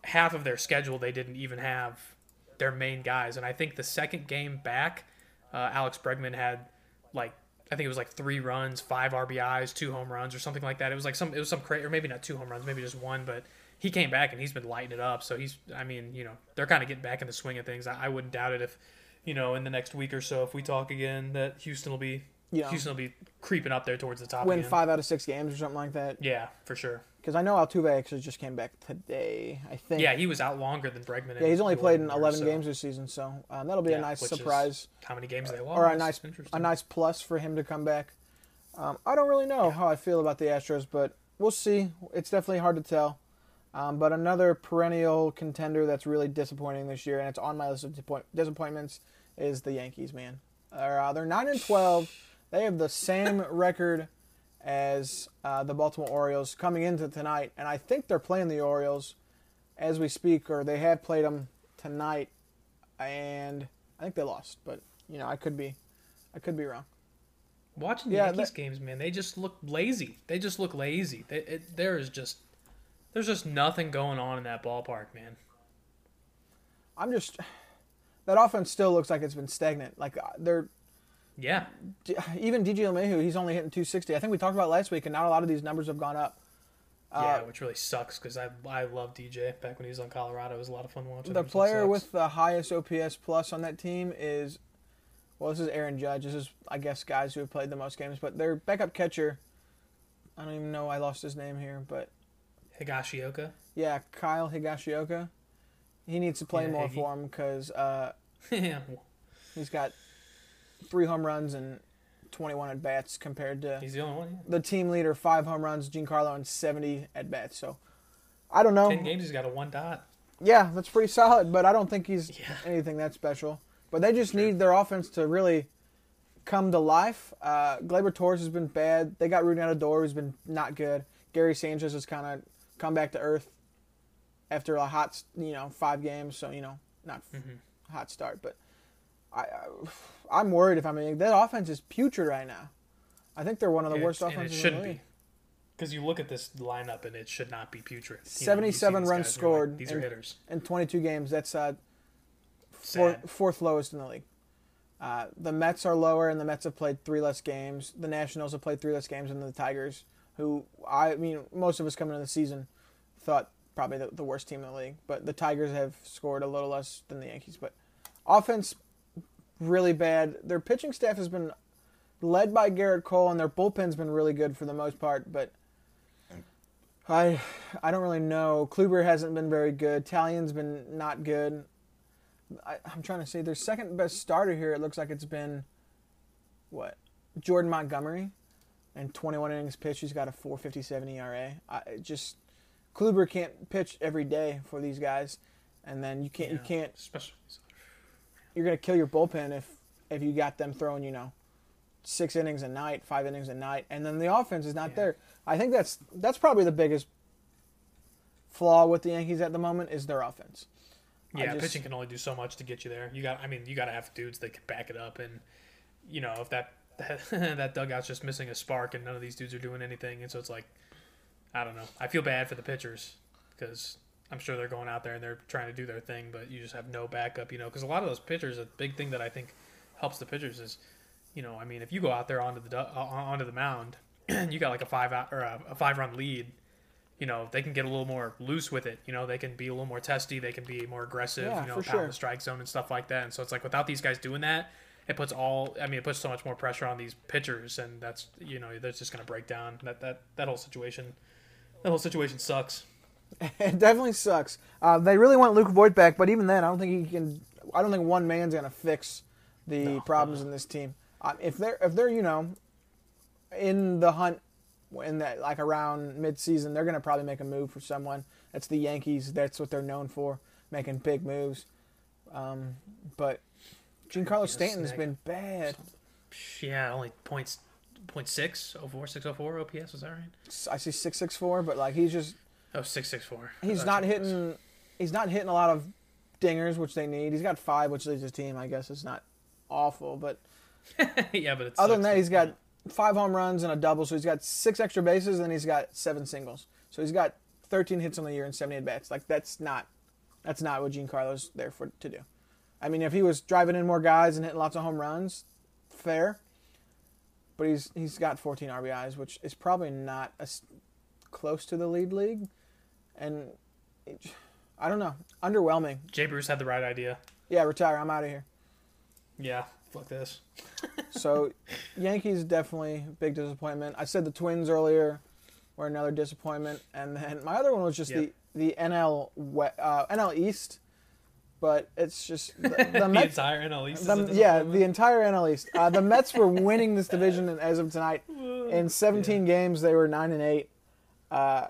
half of their schedule they didn't even have their main guys. And I think the second game back, uh, Alex Bregman had like I think it was like three runs, five RBIs, two home runs, or something like that. It was like some it was some crazy, or maybe not two home runs, maybe just one, but. He came back and he's been lighting it up. So he's, I mean, you know, they're kind of getting back in the swing of things. I, I wouldn't doubt it if, you know, in the next week or so, if we talk again, that Houston will be, Yeah. Houston will be creeping up there towards the top. Win again. five out of six games or something like that. Yeah, for sure. Because I know Altuve actually just came back today. I think. Yeah, he was out longer than Bregman. Yeah, he's only played in 11 so- games this season, so um, that'll be Yeah, a nice surprise How many games they lost? or a nice a nice plus for him to come back. Um, I don't really know how I feel about the Astros, but we'll see. It's definitely hard to tell. Um, but another perennial contender that's really disappointing this year, and it's on my list of disappoint- disappointments, is the Yankees. Man, they're, uh, they're nine and twelve. They have the same record as uh, the Baltimore Orioles coming into tonight, and I think they're playing the Orioles as we speak, or they have played them tonight and I think they lost, but you know I could be, I could be wrong. Watching the Yeah, Yankees that- games, man, they just look lazy. They just look lazy. They, it, there is just there's just nothing going on in that ballpark, man. I'm just that offense still looks like it's been stagnant. Like uh, they're Yeah, D- even DJ LeMahieu, he's only hitting 260. I think we talked about last week, and not a lot of these numbers have gone up. yeah, which really sucks because I I love DJ back when he was on Colorado. It was a lot of fun watching. The player with the highest OPS plus on that team is, well, this is Aaron Judge. This is, I guess, guys who have played the most games. But their backup catcher, I don't even know. I lost his name here, but Higashioka. yeah, Kyle Higashioka. He needs to play Yeah, more Higgy. for him because uh, he's got three home runs and 21 at bats compared to he's the only one. Yeah. the team leader, five home runs, Giancarlo, and 70 at bats. So I don't know. Ten games, he's got a one dot. Yeah, that's pretty solid, but I don't think he's Yeah. anything that special. But they just need their offense to really come to life. Uh, Gleyber Torres has been bad. They got Rudy Odor, who's been not good. Gary Sanchez has kind of come back to earth after a hot, you know, five games. So you know, not Mm-hmm. hot start, but I, I, I'm worried if I mean that offense is putrid right now. I think they're one of the Yeah, worst offenses it shouldn't in the be. league. Because you look at this lineup and it should not be putrid. You know, you see 77 these runs you're like, scored these in, are hitters. in 22 games. That's uh, fourth, fourth lowest in the league. Uh, the Mets are lower, and the Mets have played three less games. The Nationals have played three less games than the Tigers, who I mean, most of us coming into the season thought probably the, the worst team in the league. But the Tigers have scored a little less than the Yankees. But offense, really bad. Their pitching staff has been led by Gerrit Cole, and their bullpen's been really good for the most part. But I I don't really know. Kluber hasn't been very good. Taillon's been not good. I, I'm trying to say their second best starter here. It looks like it's been what Jordan Montgomery, and 21 innings pitched. He's got a 4.57 ERA. I just Kluber can't pitch every day for these guys, and then you can't you can't Especially. You're gonna kill your bullpen if if you got them throwing you know six innings a night, five innings a night, and then the offense is not Yeah. there. I think that's that's probably the biggest flaw with the Yankees at the moment is their offense. Yeah, just- pitching can only do so much to get you there. You got, I mean, you got to have dudes that can back it up, and you know, if that that, dugout's just missing a spark, and none of these dudes are doing anything, and so it's like, I don't know. I feel bad for the pitchers because I'm sure they're going out there and they're trying to do their thing, but you just have no backup, you know. Because a lot of those pitchers, a big thing that I think helps the pitchers is, you know, I mean, if you go out there onto the onto the mound, you got like a five out or a, a five run lead you know, they can get a little more loose with it. You know, they can be a little more testy. They can be more aggressive. Yeah, you know, pound sure. the strike zone and stuff like that. And so it's like without these guys doing that, it puts all. I mean, it puts so much more pressure on these pitchers, and that's you know that's just gonna break down. That that that whole situation. That whole situation sucks. It definitely sucks. Uh, they really want Luke Voit back, but even then, I don't think he can. I don't think one man's gonna fix the problems in this team. Uh, if they're if they're you know in the hunt in that like around mid-season, they're gonna probably make a move for someone. That's the Yankees. That's what they're known for, making big moves. Um, but Giancarlo Stanton's been bad. Yeah, only points. Point six oh four six oh four OPS was that right? I see six six four, but like he's just Oh six six four. he's not hitting he's not hitting a lot of dingers which they need. He's got five which leads his team. I guess it's not awful but yeah, but other than that he's got five home runs and a double so he's got six extra bases and he's got seven singles. So he's got 13 hits on the year and 70 at bats. Like that's not that's not what Giancarlo's there for to do. I mean if he was driving in more guys and hitting lots of home runs fair. But he's he's got 14 rbis which is probably not as close to the lead league and it, i don't know underwhelming Jay Bruce had the right idea. yeah retire i'm out of here Yeah, fuck this. So, Yankees definitely big disappointment. I said the Twins earlier were another disappointment, and then my other one was just Yep. the the NL uh, NL East, but it's just the, the The Mets. entire NL East. is the- a yeah, the entire NL East. Uh, the Mets were winning this division, as of tonight, in 17 games, they were nine and eight. Uh,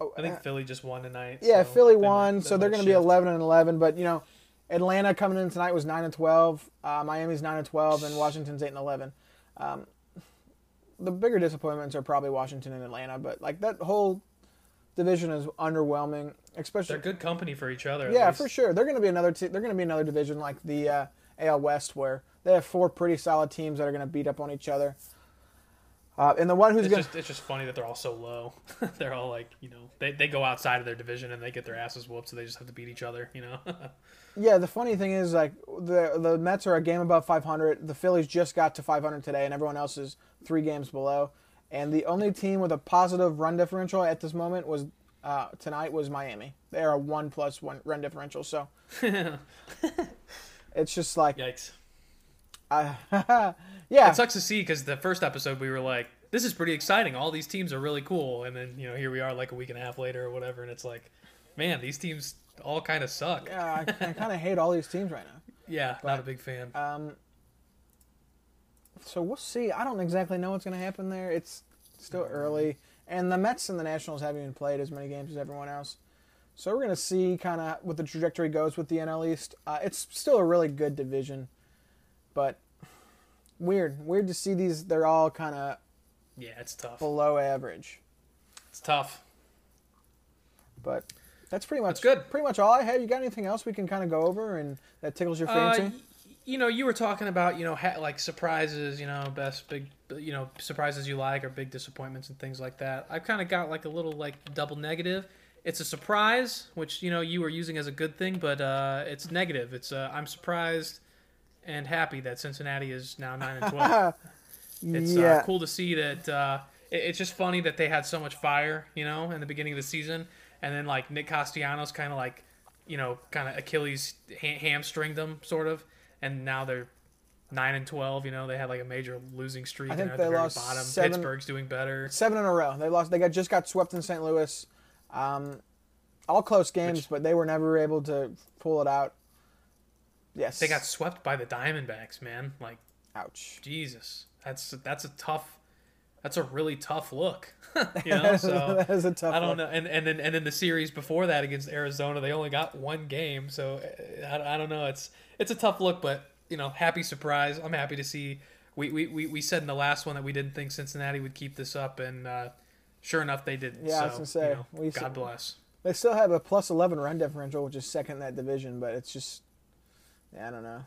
I think Philly just won tonight. yeah, so Philly might- won, so they're going to be 11 and 11. But you know, Atlanta coming in tonight was nine and 12. Uh, Miami's nine and 12, and Washington's eight and 11. Um, the bigger disappointments are probably Washington and Atlanta, but like that whole division is underwhelming, especially They're good company for each other. Yeah, for sure. They're going to be another. Te- they're going to be another division like the uh, AL West, where they have four pretty solid teams that are going to beat up on each other. Uh, and the one who's It's going just it's just funny that they're all so low. they're all like you know they, they go outside of their division and they get their asses whooped, so they just have to beat each other. You know. yeah. The funny thing is, like the the Mets are a game above 500. The Phillies just got to 500 today, and everyone else is three games below. And the only team with a positive run differential at this moment was uh, tonight was Miami. They are a one plus one run differential. So it's just like Yikes. I, yeah. It sucks to see because the first episode we were like, this is pretty exciting. All these teams are really cool, and then you know here we are like a week and a half later or whatever, and it's like, man, these teams all kind of suck. Yeah, I, I kind of hate all these teams right now. Yeah, not a big fan. Um, so we'll see. I don't exactly know what's going to happen there. It's still early, and the Mets and the Nationals haven't even played as many games as everyone else. So we're going to see kind of what the trajectory goes with the NL East. Uh, it's still a really good division, but weird. Weird to see these. They're all kind of yeah, it's tough. below average. It's tough. But that's pretty much That's good. Pretty much all I have. You got anything else we can kind of go over and that tickles your Uh, fancy? y- you know, you were talking about you know ha- like surprises, you know, best big, you know, surprises you like or big disappointments and things like that. I've kind of got like a little like double negative. It's a surprise, which you know you were using as a good thing, but uh, it's negative. It's uh, I'm surprised and happy that Cincinnati is now nine and twelve. it's yeah. uh, cool to see that. Uh, it, it's just funny that they had so much fire, you know, in the beginning of the season, and then like Nick Castellanos kind of like, you know, kind of Achilles ha- hamstringed them sort of, and now they're nine and twelve. You know, they had like a major losing streak. I and think they're at the lost bottom. seven- Pittsburgh's doing better. seven in a row. They lost. They got just got swept in St. Louis. Um, all close games, Which- but they were never able to pull it out. Yes, They got swept by the Diamondbacks, man. Like ouch. Jesus, that's that's a tough. That's a really tough look, you know. So that is a tough. I don't one. know, and and then and then the series before that against Arizona, they only got one game, so uh, I, I don't know. It's it's a tough look, but you know, happy surprise. I'm happy to see. We, we, we, we said in the last one that we didn't think Cincinnati would keep this up, and uh, sure enough, they didn't. Yeah, I was gonna say, you know, God bless. They still have a plus eleven run differential, which is second in that division, but it's just, I don't know.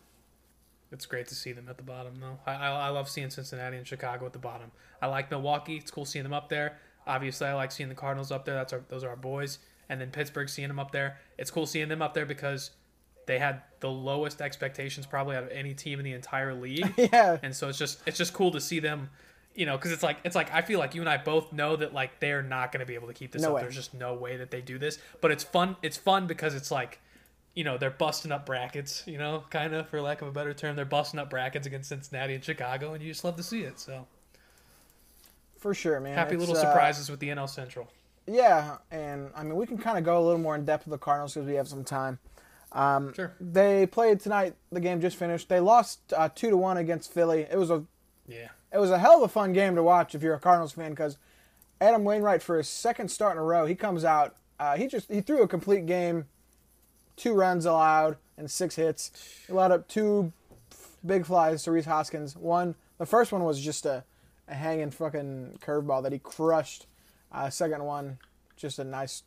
It's great to see them at the bottom, though. I, I, I love seeing Cincinnati and Chicago at the bottom. I like Milwaukee. It's cool seeing them up there. Obviously, I like seeing the Cardinals up there. That's our, those are our boys. And then Pittsburgh, seeing them up there. It's cool seeing them up there because they had the lowest expectations probably out of any team in the entire league. Yeah, and so it's just it's just cool to see them, you know, because it's like it's like I feel like you and I both know that like they're not going to be able to keep this No up. way. There's just no way that they do this. But it's fun. It's fun because it's like, you know, they're busting up brackets. You know, kind of for lack of a better term, they're busting up brackets against Cincinnati and Chicago, and you just love to see it. So for sure, man. happy It's, little uh, surprises with the NL Central. Yeah, and I mean we can kind of go a little more in depth with the Cardinals because we have some time. Um, Sure. They played tonight. The game just finished. They lost uh, two to one against Philly. It was a Yeah. it was a hell of a fun game to watch if you're a Cardinals fan because Adam Wainwright for his second start in a row he comes out uh, he just he threw a complete game, two runs allowed and six hits. He allowed up two big flies to Rhys Hoskins. One the first one was just a, a hanging fucking curveball that he crushed. Uh, second one just a nice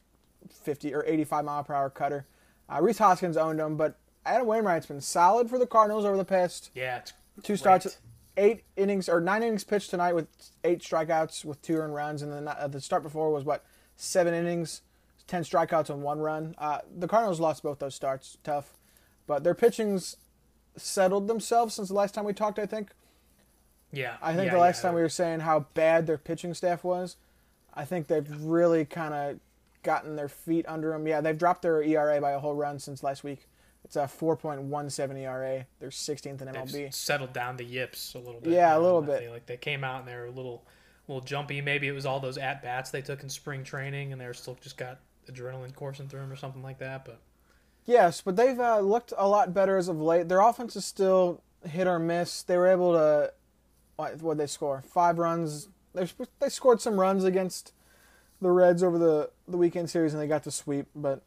fifty or eighty five mile per hour cutter. Uh, Rhys Hoskins owned him, but Adam Wainwright's been solid for the Cardinals over the past Yeah. It's two great. starts, eight innings or nine innings pitched tonight with eight strikeouts with two earned runs, and then uh, the start before was what seven innings, ten strikeouts and one run. Uh, the Cardinals lost both those starts, tough, but their pitching's settled themselves since the last time we talked. I think. Yeah. I think yeah, the last yeah. time we were saying how bad their pitching staff was. I think they've really kind of gotten their feet under them. Yeah, they've dropped their ERA by a whole run since last week. It's a 4.17 ERA. They're 16th in They've MLB. settled down the yips a little bit. Yeah, a little bit. Like they came out and they were a little, little jumpy. Maybe it was all those at bats they took in spring training, and they're still just got adrenaline coursing through them or something like that. But Yes, but they've uh, looked a lot better as of late. Their offense is still hit or miss. They were able to, what what they score? Five runs. They they scored some runs against the Reds over the the weekend series, and they got the sweep. But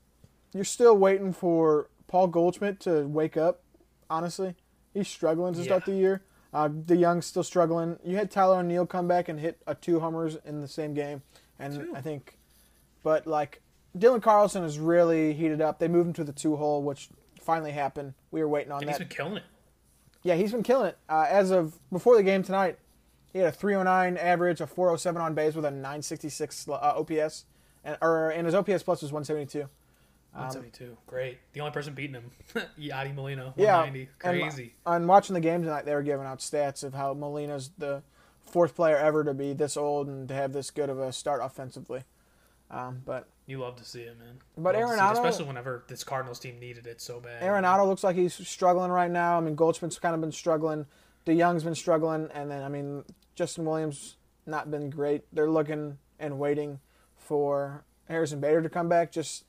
you're still waiting for Paul Goldschmidt to wake up. Honestly, he's struggling to start the year. Uh, DeJong's still struggling. You had Tyler O'Neill come back and hit a two homers in the same game, and Two. I think but like Dylan Carlson is really heated up. They moved him to the two hole, which finally happened. We were waiting on And that. he's been killing it. Yeah, he's been killing it. Uh, as of before the game tonight, he had a 309 average, a 407 on base with a 966 uh, OPS, and or and his OPS plus was 172. 172. Great. The only person beating him, Yadi Molina, Yeah, 190. and Crazy. on watching the game tonight, they were giving out stats of how Molina's the fourth player ever to be this old and to have this good of a start offensively. Um, but You love to see it, man. But Love see it, especially whenever this Cardinals team needed it so bad. Arenado looks like he's struggling right now. I mean, Goldschmidt's kind of been struggling. DeJong's been struggling, and then I mean, Justin Williams not been great. They're looking and waiting for Harrison Bader to come back just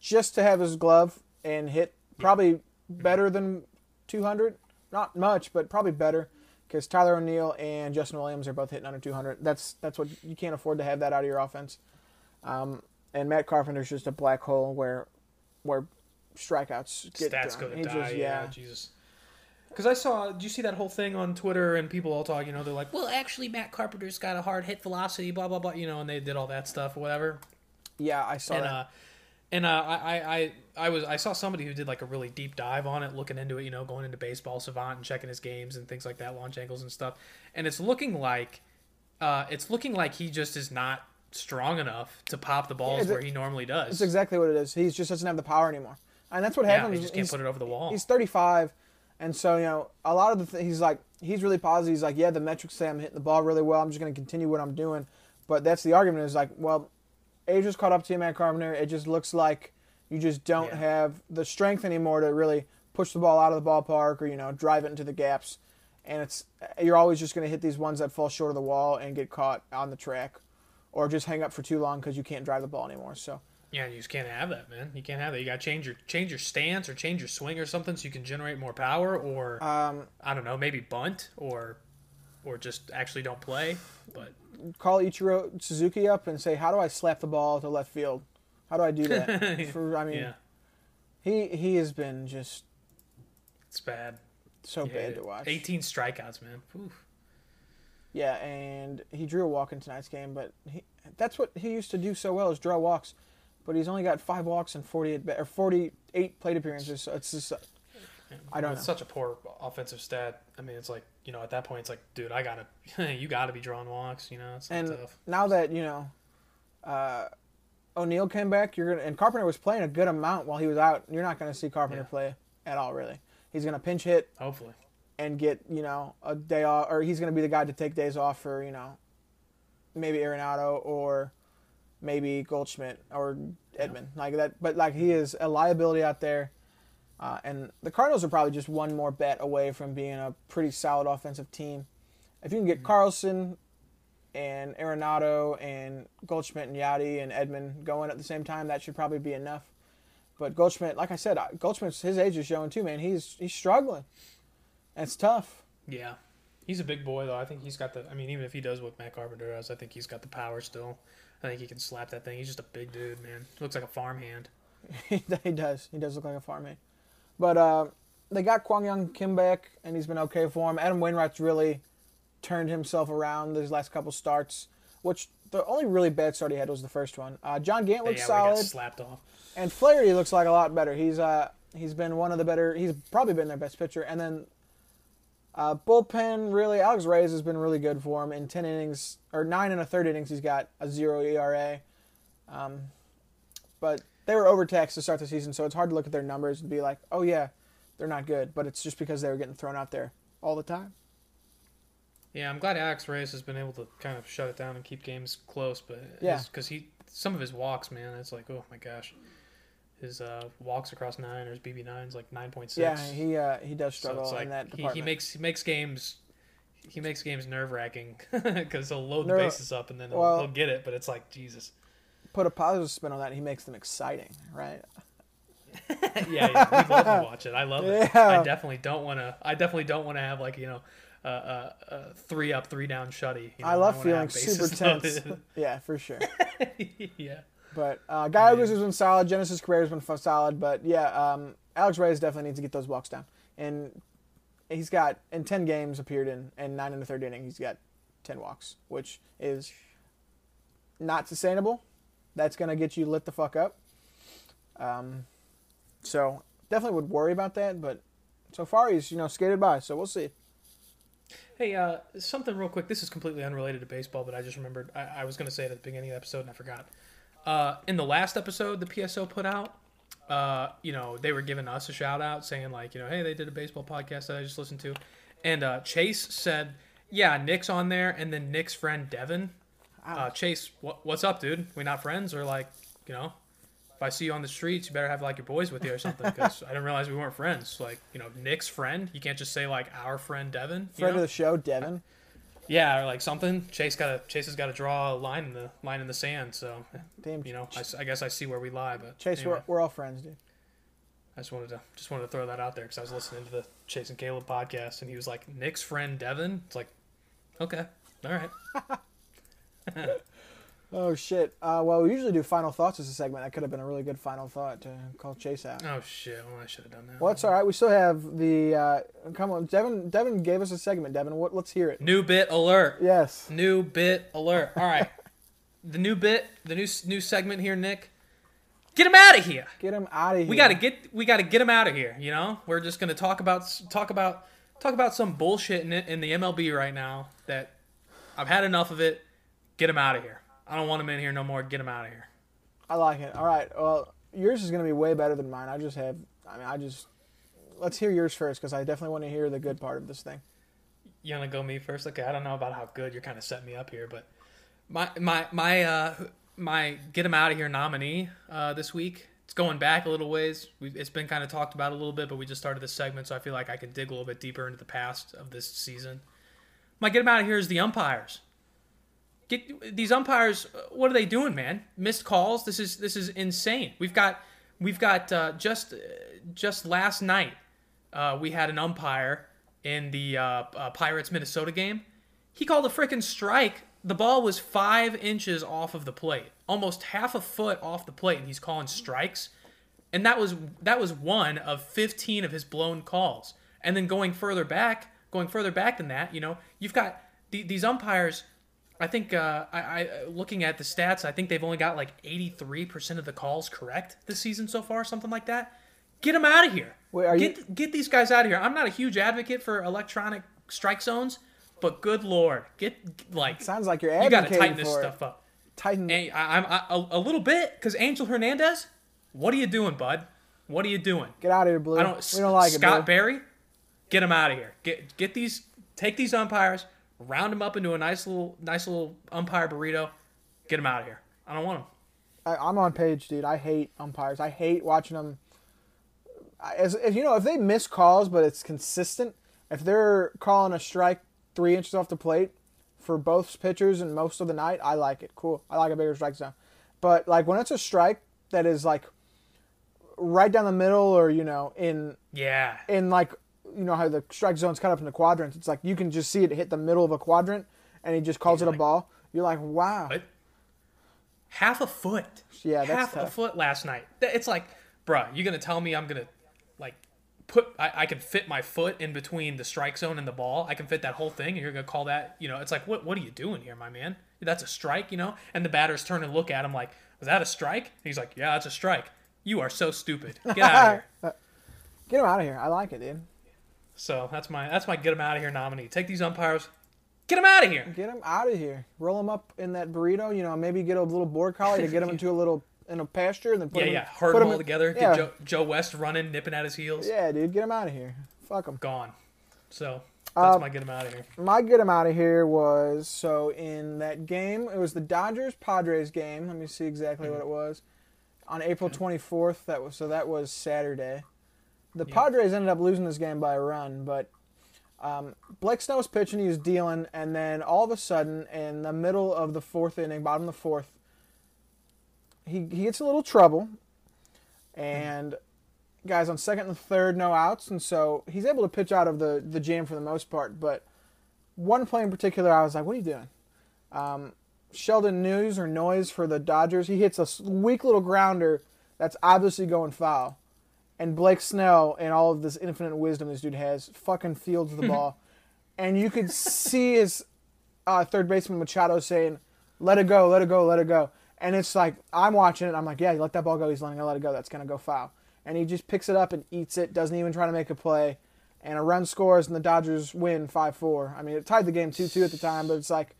just to have his glove and hit probably better than 200. Not much, but probably better because Tyler O'Neill and Justin Williams are both hitting under 200. That's that's what you can't afford to have that out of your offense. Um, and Matt Carpenter's just a black hole where where strikeouts get Stats thrown. go to He die. just- yeah. Jesus. Because I saw, did you see that whole thing on Twitter and people all talk, you know, they're like, well, actually, Matt Carpenter's got a hard hit velocity, blah, blah, blah, you know, and they did all that stuff, whatever. Yeah, I saw and that. uh, and uh, I, I, I, I was I saw somebody who did like a really deep dive on it, looking into it, you know, going into Baseball Savant and checking his games and things like that, launch angles and stuff. And it's looking like, uh, it's looking like he just is not strong enough to pop the balls it's- where he normally does. That's exactly what it is. He just doesn't have the power anymore, and that's what yeah, happens. he just can't He's- put it over the wall. He's 35, and so you know a lot of the th- he's like he's really positive. He's like, yeah, the metrics say I'm hitting the ball really well. I'm just going to continue what I'm doing. But that's the argument is like, well, age has caught up to you, Matt Carpenter. It just looks like you just don't Yeah. have the strength anymore to really push the ball out of the ballpark or you know drive it into the gaps. And it's you're always just going to hit these ones that fall short of the wall and get caught on the track, or just hang up for too long because you can't drive the ball anymore. So. Yeah, you just can't have that, man. You can't have that. You got to change your change your stance or change your swing or something so you can generate more power, or Um, I don't know, maybe bunt or or just actually don't play. But call Ichiro Suzuki up and say, "How do I slap the ball to left field? How do I do that?" For, I mean, yeah, he he has been just it's bad. so Yeah, bad to watch. 18 strikeouts, man. Oof. Yeah, and he drew a walk in tonight's game, but he, that's what he used to do so well is draw walks. But he's only got five walks and forty eight or forty eight plate appearances. So it's just I don't it's know. such a poor offensive stat. I mean, it's like you know, at that point, it's like, dude, I gotta, you gotta be drawing walks. You know, it's and tough. now that you know uh, O'Neill came back, you're gonna and Carpenter was playing a good amount while he was out. You're not gonna see Carpenter Yeah. play at all, really. He's gonna pinch hit Hopefully, and get you know a day off, or he's going to be the guy to take days off for you know maybe Arenado or maybe Goldschmidt or Edman like that. But like he is a liability out there, uh, and the Cardinals are probably just one more bet away from being a pretty solid offensive team. If you can get Carlson and Arenado and Goldschmidt and Yadi and Edman going at the same time, that should probably be enough. But Goldschmidt, like I said, Goldschmidt's his age is showing too, man. He's he's struggling. It's tough. yeah. He's a big boy though. I think he's got the. I mean, even if he does what Matt Carpenter does, I think he's got the power still. I think he can slap that thing. He's just a big dude, man. He Looks like a farmhand. he does. He does look like a farmhand. But uh, they got Kwang Young Kim back, and he's been okay for him. Adam Wainwright's really turned himself around these last couple starts, which the only really bad start he had was the first one. Uh, John Gant looks yeah, we got solid, slapped off. and Flaherty looks like a lot better. He's uh he's been one of the better. He's probably been their best pitcher, and then. Uh, bullpen really, Alex Reyes has been really good for him in ten innings or nine and a third innings. He's got a zero ERA. Um, but they were overtaxed to start the season, so it's hard to look at their numbers and be like, "Oh yeah, they're not good." But it's just because they were getting thrown out there all the time. Yeah, I'm glad Alex Reyes has been able to kind of shut it down and keep games close. But Yeah. because he some of his walks, man, it's like oh my gosh, his uh, walks across nine or his BB nines like nine point six. Yeah, he uh, he does So struggle it's like in that he, department. he makes he makes games he makes games nerve wracking because he'll load the bases up and then he'll, well- he'll get it, but it's like Jesus. Put a positive spin on that. He makes them exciting, right? yeah, yeah, we love to watch it. I love it. Yeah. I definitely don't want to. I definitely don't want to have like you know, uh, uh, uh, three up, three down, shutty. You know, I love wanna feeling super tense. yeah, for sure. yeah, But uh, Gallegos has been solid. Genesis Cabrera has been f- solid. But yeah, um, Alex Reyes definitely needs to get those walks down. And he's got in ten games appeared in, and nine in the third inning. He's got ten walks, which is not sustainable. that's gonna get you lit the fuck up. Um, so definitely would worry about that, but so far he's you know skated by, so we'll see. Hey, uh, something real quick. This is completely unrelated to baseball, but I just remembered. I, I was going to say it at the beginning of the episode and I forgot. Uh, in the last episode, the PSO put out, uh, you know, they were giving us a shout out saying, like, you know, hey, they did a baseball podcast that I just listened to. And uh, Chase said, yeah, Nick's on there. And then Nick's friend, Devin. Uh, Chase, what, what's up, dude? We not friends? Or, like, you know, if I see you on the streets, you better have, like, your boys with you or something because I didn't realize we weren't friends. Like, you know, Nick's friend. You can't just say, like, our friend, Devin. you Friend know? of the show, Devin. Yeah, or like something. Chase got to Chase has got to draw a line in the line in the sand. So, Damn, you know, I guess I see where we lie. But Chase, anyway, we're, we're all friends, dude. I just wanted to just wanted to throw that out there because I was listening to the Chase and Caleb podcast, and he was like Nick's friend Devin. It's like, okay, all right. Oh shit. Uh, well, we usually do final thoughts as a segment. That could have been a really good final thought to call Chase out. Oh shit! Well, I should have done that. Well, it's all right. We still have the. Uh, come on, Devin. Devin gave us a segment. Devin, what? Let's hear it. New bit alert. Yes. New bit alert. All right. the new bit, the new new segment here, Nick. Get him out of here. Get him out of here. We got to get we got to get him out of here. You know, we're just gonna talk about talk about talk about some bullshit in in the MLB right now that I've had enough of it. Get him out of here. I don't want him in here no more. Get him out of here. I like it. All right. Well, yours is going to be way better than mine. I just have. I mean, I just. Let's hear yours first because I definitely want to hear the good part of this thing. You wanna go me first? Okay, I don't know about how good you're kind of setting me up here, but my my my uh my get him out of here nominee uh this week. It's going back a little ways. We've, it's been kind of talked about a little bit, but we just started this segment, so I feel like I can dig a little bit deeper into the past of this season. My get him out of here is the umpires. Get these umpires. uh, What are they doing, man? Missed calls. This is this is insane. We've got we've got uh, just uh, just last night uh, we had an umpire in the uh, uh, Pirates Minnesota game. He called a freaking strike. The ball was five inches off of the plate, almost half a foot off the plate, and he's calling strikes. And that was that was one of 15 of his blown calls. And then going further back, going further back than that, you know, you've got the, these umpires. I think uh, I, I looking at the stats, I think they've only got like 83% of the calls correct this season so far, something like that. Get them out of here. Wait, are get you- get these guys out of here. I'm not a huge advocate for electronic strike zones, but good lord, get like Sounds like you're you got to tighten this it. stuff up. Tighten. I, I'm I, a, a little bit because Angel Hernandez. What are you doing, bud? What are you doing? Get out of here, Blue. I don't. we don't like Scott it, Blue. Barry, get him out of here. Get get these. Take these umpires, round them up into a nice little nice little umpire burrito. Get them out of here. I don't want them. I, I'm on page, dude. I hate umpires. I hate watching them. As if you know, if they miss calls, but it's consistent. If they're calling a strike three inches off the plate for both pitchers and most of the night, I like it. Cool. I like a bigger strike zone. But like when it's a strike that is like right down the middle, or you know, in Yeah. in like you know how the strike zone's cut up into quadrants. It's like you can just see it hit the middle of a quadrant, and he just calls it a ball. You're like, wow. What? Half a foot. Yeah, that's half a foot last night. It's like, bruh, you gonna tell me I'm gonna like put I, I can fit my foot in between the strike zone and the ball. I can fit that whole thing, and you're gonna call that, you know? It's like, what what are you doing here, my man? That's a strike, you know? And the batters turn and look at him like, was that a strike? And he's like, yeah, that's a strike. You are so stupid. Get out of here. Uh, get him out of here. I like it, dude. So that's my that's my get them out of here nominee. Take these umpires, get them out of here. Get them out of here. Roll them up in that burrito. You know, maybe get a little border collie to get them into a little in a pasture, and then put Yeah, him. yeah. Herd put them all in- together. Yeah, Get Joe, Joe West running, nipping at his heels. yeah, dude. Get them out of here. Fuck him. Gone. So Uh, that's my get them out of here. My get them out of here was so in that game. It was the Dodgers Padres game. Let me see exactly Mm-hmm. what it was. On April 24th. That was so that was Saturday. The Padres ended up losing this game by a run, but um, Blake Snell was pitching, he was dealing, and then all of a sudden, in the middle of the fourth inning, bottom of the fourth, he, he gets a little trouble, and guys on second and third, no outs, and so he's able to pitch out of the, the jam for the most part. But one play in particular, I was like, what are you doing? Um, Sheldon News or Noise for the Dodgers, he hits a weak little grounder that's obviously going foul. And Blake Snell and all of this infinite wisdom this dude has fucking fields the ball. And you could see his uh, third baseman Machado saying, let it go, let it go, let it go. And it's like I'm watching it. I'm like, yeah, you let that ball go. He's letting it let it go. That's gonna go foul. And he just picks it up and eats it. Doesn't even try to make a play. And a run scores, and the Dodgers win five four. I mean, it tied the game two two at the time, but it's like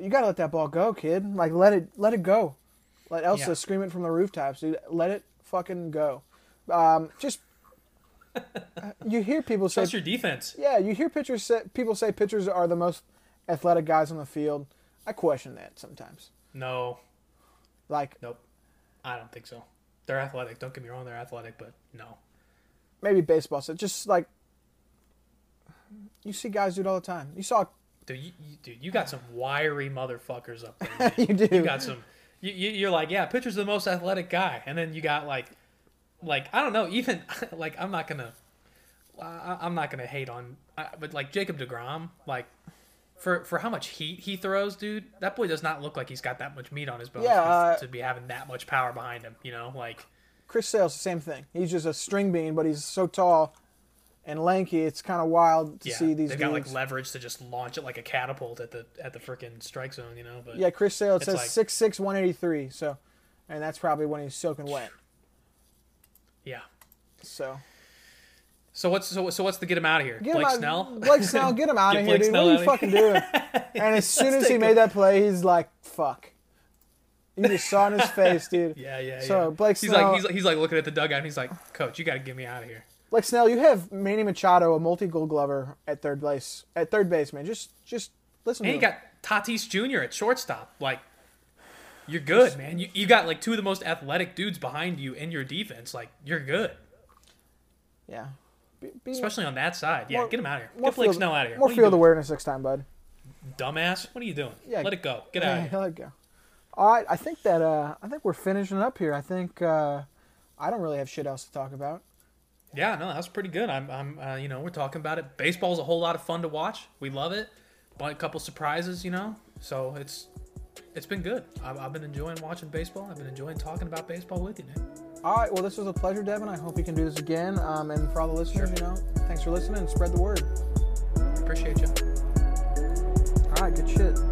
you gotta let that ball go, kid. Like let it let it go. Let Elsa Yeah. scream it from the rooftops, dude. Let it fucking go. Um, just you hear people say Trust your defense. yeah, you hear pitchers say people say pitchers are the most athletic guys on the field. I question that sometimes. No, Like nope. I don't think so. They're athletic. Don't get me wrong. They're athletic, but no. maybe baseball. So just like you see guys do it all the time. You saw Dude, you, you, dude, you got some wiry motherfuckers up there. you do. You got some. You, you, you're like, yeah, pitcher's the most athletic guy, and then you got like, like I don't know, even like I'm not gonna, I, I'm not gonna hate on, uh, but like Jacob deGrom, like. For, for how much heat he throws, dude, that boy does not look like he's got that much meat on his bones Yeah, to, uh, to be having that much power behind him. You know, like Chris Sale's the same thing. He's just a string bean, but he's so tall and lanky. It's kind of wild to yeah, see these they've dudes. got like leverage to just launch it like a catapult at the at the freaking strike zone. You know, but yeah, Chris Sale it says like- six six one eighty three. So, and that's probably when he's soaking wet. Yeah. So So what's so, so what's the get him out of here? get Blake out, Snell. Blake Snell, get him out Get of here, Blake dude. Snell what are you fucking doing? And as soon as he made that play, he's like, "Fuck." You just saw in his face, dude. Yeah, yeah, So yeah. Blake he's Snell, like he's like he's like looking at the dugout and he's like, Coach, you got to get me out of here. Blake Snell, you have Manny Machado, a multi-gold glover at third base. At third base, man. Just, just listen. And to you him. got Tatis Jr. at shortstop. Like, you're good, man. You you got like two of the most athletic dudes behind you in your defense. Like, you're good, yeah. Be, be especially on that side. Yeah, more- get him out of here. more Get Blake field- Snell out of here. More What are you field doing? awareness next time, bud. dumbass. What are you doing? Yeah, let it go. Get out of Yeah, here. let it go. All right, I think that uh, I think we're finishing up here. I think uh, I don't really have shit else to talk about. Yeah, no, that's pretty good. I'm, I'm, uh, you know, we're talking about it. Baseball's a whole lot of fun to watch. We love it. But a couple surprises, you know. So it's, it's been good. I've, I've been enjoying watching baseball. I've been enjoying talking about baseball with you, Nick. All right, well, this was a pleasure, Devin. I hope we can do this again. Um, and for all the listeners, you know, thanks for listening and spread the word. Appreciate you. All right, good shit.